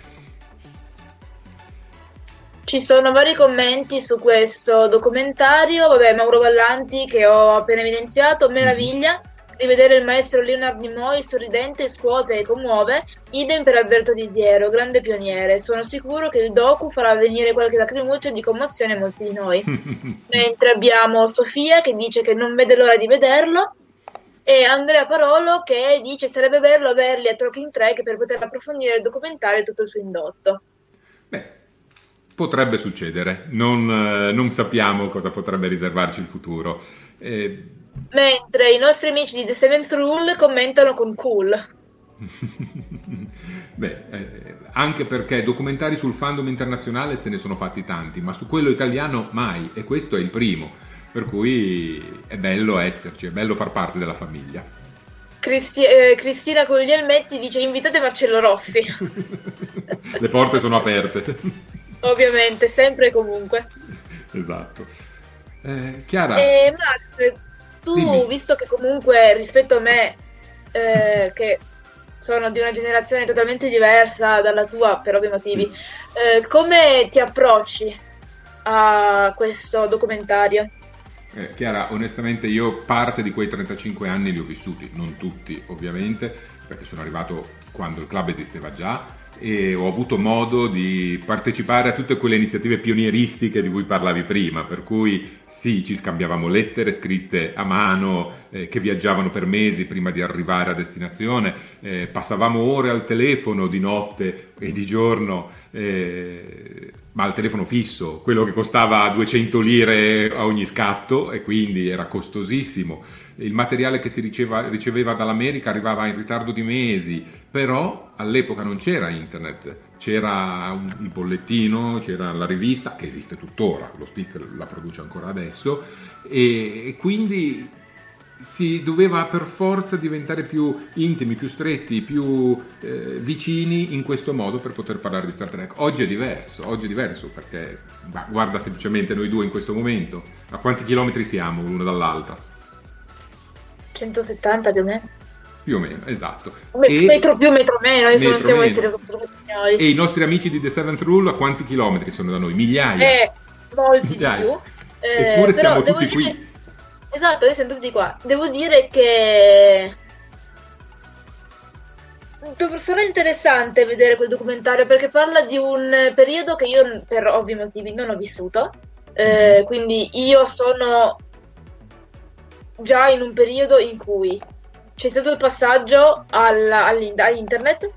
S2: Ci sono vari commenti su questo documentario. Vabbè, Mauro Ballanti, che ho appena evidenziato, meraviglia di vedere il maestro Leonard Nimoy sorridente, scuote e commuove. Idem per Alberto Disiero, grande pioniere. Sono sicuro che il docu farà venire qualche lacrimuccia di commozione a molti di noi. Mentre abbiamo Sofia che dice che non vede l'ora di vederlo. E Andrea Parolo che dice sarebbe bello averli a Talking Track per poter approfondire il documentario e tutto il suo indotto.
S1: Potrebbe succedere, non, eh, non, sappiamo cosa potrebbe riservarci il futuro.
S2: Eh... Mentre i nostri amici di The Seventh Rule commentano con cool.
S1: Beh, eh, anche perché documentari sul fandom internazionale se ne sono fatti tanti, ma su quello italiano mai, e questo è il primo. Per cui è bello esserci, è bello far parte della famiglia.
S2: Cristi- eh, Cristina Coglielmetti dice invitate Marcello Rossi.
S1: Le porte sono aperte.
S2: Ovviamente, sempre e comunque.
S1: Esatto. Eh, Chiara.
S2: E Max, tu,
S1: Dimmi.
S2: visto che comunque rispetto a me, eh, che sono di una generazione totalmente diversa dalla tua per ovvi motivi, eh, come ti approcci a questo documentario?
S1: Eh, Chiara, onestamente io parte di quei 35 anni li ho vissuti, non tutti ovviamente, perché sono arrivato quando il club esisteva già e ho avuto modo di partecipare a tutte quelle iniziative pionieristiche di cui parlavi prima, per cui sì, ci scambiavamo lettere scritte a mano eh, che viaggiavano per mesi prima di arrivare a destinazione, eh, passavamo ore al telefono di notte e di giorno, eh, ma al telefono fisso, quello che costava 200 lire a ogni scatto e quindi era costosissimo. Il materiale che si riceva- riceveva dall'America arrivava in ritardo di mesi, però all'epoca non c'era internet, c'era un, il bollettino, c'era la rivista che esiste tuttora, lo stick la produce ancora adesso e, e quindi si doveva per forza diventare più intimi, più stretti, più eh, vicini in questo modo per poter parlare di Star Trek. Oggi è diverso, oggi è diverso perché bah, guarda semplicemente noi due in questo momento, a quanti chilometri siamo l'uno dall'altra?
S2: 170 più o meno?
S1: Più o meno, esatto.
S2: Me-
S1: E-
S2: metro più, metro meno, non
S1: Metro
S2: troppo spagnoli.
S1: E i nostri amici di The Seventh Rule a quanti chilometri sono da noi? Migliaia.
S2: Eh, molti di
S1: Dai.
S2: più. Eh,
S1: Eppure
S2: però
S1: siamo
S2: devo
S1: tutti
S2: dire-
S1: qui.
S2: Esatto, noi siamo tutti qua. Devo dire che sarà interessante vedere quel documentario perché parla di un periodo che io per ovvi motivi non ho vissuto. Eh,
S1: Mhm.
S2: quindi io sono già in un periodo in cui c'è stato il passaggio alla- internet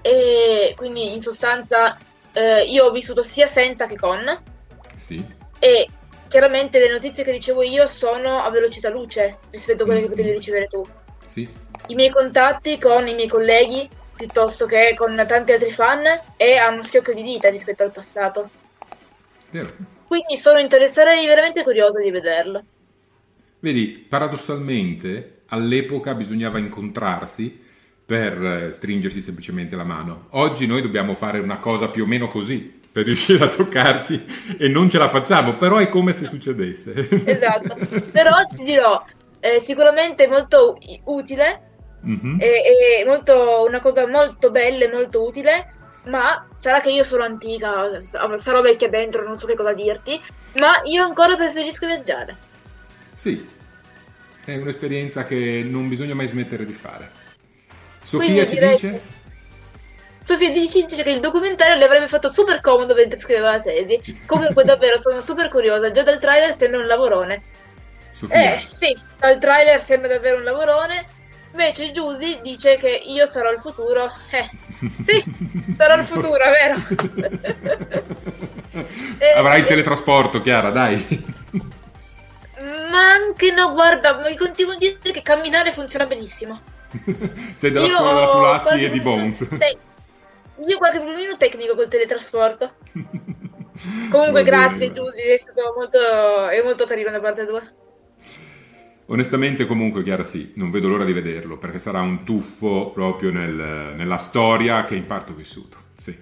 S2: e quindi in sostanza eh, io ho vissuto sia senza che con
S1: Sì.
S2: e chiaramente le notizie che ricevo io sono a velocità luce rispetto a quelle che potevi ricevere tu.
S1: Sì.
S2: I miei contatti con i miei colleghi piuttosto che con tanti altri fan è a uno schiocco di dita rispetto al passato.
S1: Vero.
S2: Quindi sono interessarei veramente curiosa di vederlo.
S1: Vedi, paradossalmente all'epoca bisognava incontrarsi per eh, stringersi semplicemente la mano. Oggi noi dobbiamo fare una cosa più o meno così per riuscire a toccarci e non ce la facciamo, però è come se succedesse.
S2: Esatto. Però ti dirò, è sicuramente molto utile
S1: Mhm.
S2: è, è molto, una cosa molto bella e molto utile, ma sarà che io sono antica, sa- sarò vecchia dentro, non so che cosa dirti, ma io ancora preferisco viaggiare.
S1: Sì, è un'esperienza che non bisogna mai smettere di fare. Sofia
S2: Quindi
S1: ci dice?
S2: che- Sofia dice dice che il documentario le avrebbe fatto super comodo mentre scriveva la tesi. Comunque davvero sono super curiosa, già dal trailer sembra un lavorone.
S1: Sofia,
S2: Eh sì, dal trailer sembra davvero un lavorone. Invece Giusy dice che io sarò il futuro. Eh, sì, sarò il futuro, vero? Eh,
S1: avrai il
S2: eh,
S1: teletrasporto, Chiara, dai.
S2: Ma anche no, guarda, mi continuo a dire che camminare funziona benissimo.
S1: Sei della
S2: Io
S1: scuola della
S2: qualche
S1: e di Bones.
S2: te- Io qualche problemino tecnico col teletrasporto. Comunque,
S1: bene.
S2: grazie Giusy, è stato molto, è molto carino da parte tua.
S1: Onestamente, comunque, Chiara, sì, non vedo l'ora di vederlo perché sarà un tuffo proprio nel- nella storia che in parte ho vissuto. Sì.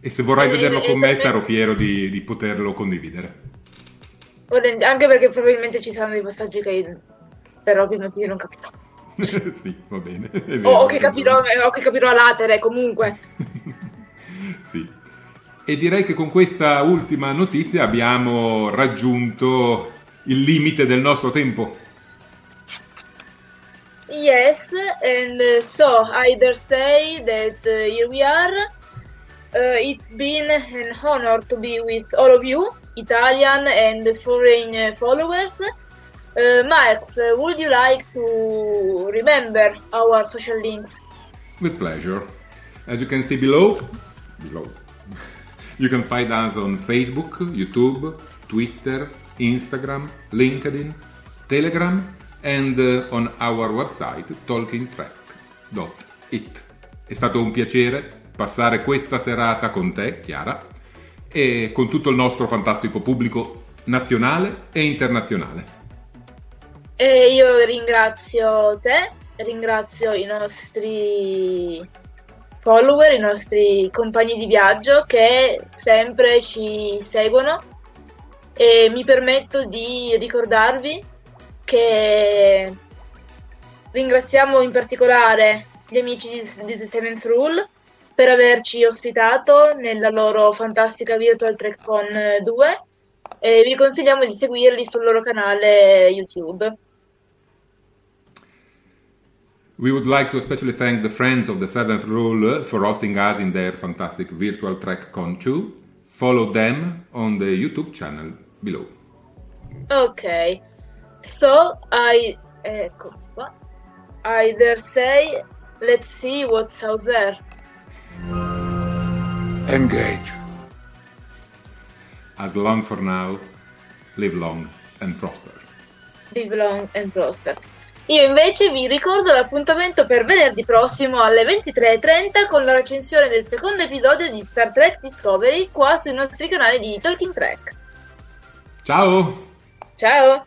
S1: E se vorrai
S2: E-
S1: vederlo
S2: e
S1: con me- sarò fiero di, di poterlo condividere.
S2: Anche perché probabilmente ci saranno dei passaggi che per ovvi motivi non capirò.
S1: sì, va bene. vero,
S2: o che capirò, o che capirò a latere, comunque.
S1: Sì. E direi che con questa ultima notizia abbiamo raggiunto il limite del nostro tempo.
S2: Yes, and so I dare say that uh, here we are. Uh, it's been an honor to be with all of you, Italian and foreign followers. Uh, Max, would you like to remember our social links?
S1: With pleasure. As you can see below, below, you can find us on Facebook, YouTube, Twitter, Instagram, LinkedIn, Telegram, and uh, on our website talkingtrack.it. È stato un piacere passare questa serata con te, Chiara, e con tutto il nostro fantastico pubblico nazionale e internazionale.
S2: E io ringrazio te, ringrazio i nostri follower, i nostri compagni di viaggio che sempre ci seguono e mi permetto di ricordarvi che ringraziamo in particolare gli amici di, The Seventh Rule per averci ospitato nella loro fantastica Virtual TrackCon 2 e vi consigliamo di seguirli sul loro canale YouTube.
S1: We would like to especially thank the friends of the Seventh Rule for hosting us in their fantastic Virtual TrackCon 2. Follow them on the YouTube channel below.
S2: Ok, so I ecco qua. I dare say, let's see what's out there.
S12: Engage.
S1: As long for now, live long and prosper.
S2: Live long and prosper. Io invece vi ricordo l'appuntamento per venerdì prossimo alle 23.30 con la recensione del secondo episodio di Star Trek Discovery qua sui nostri canali di Talking Trek.
S1: Ciao!
S2: Ciao!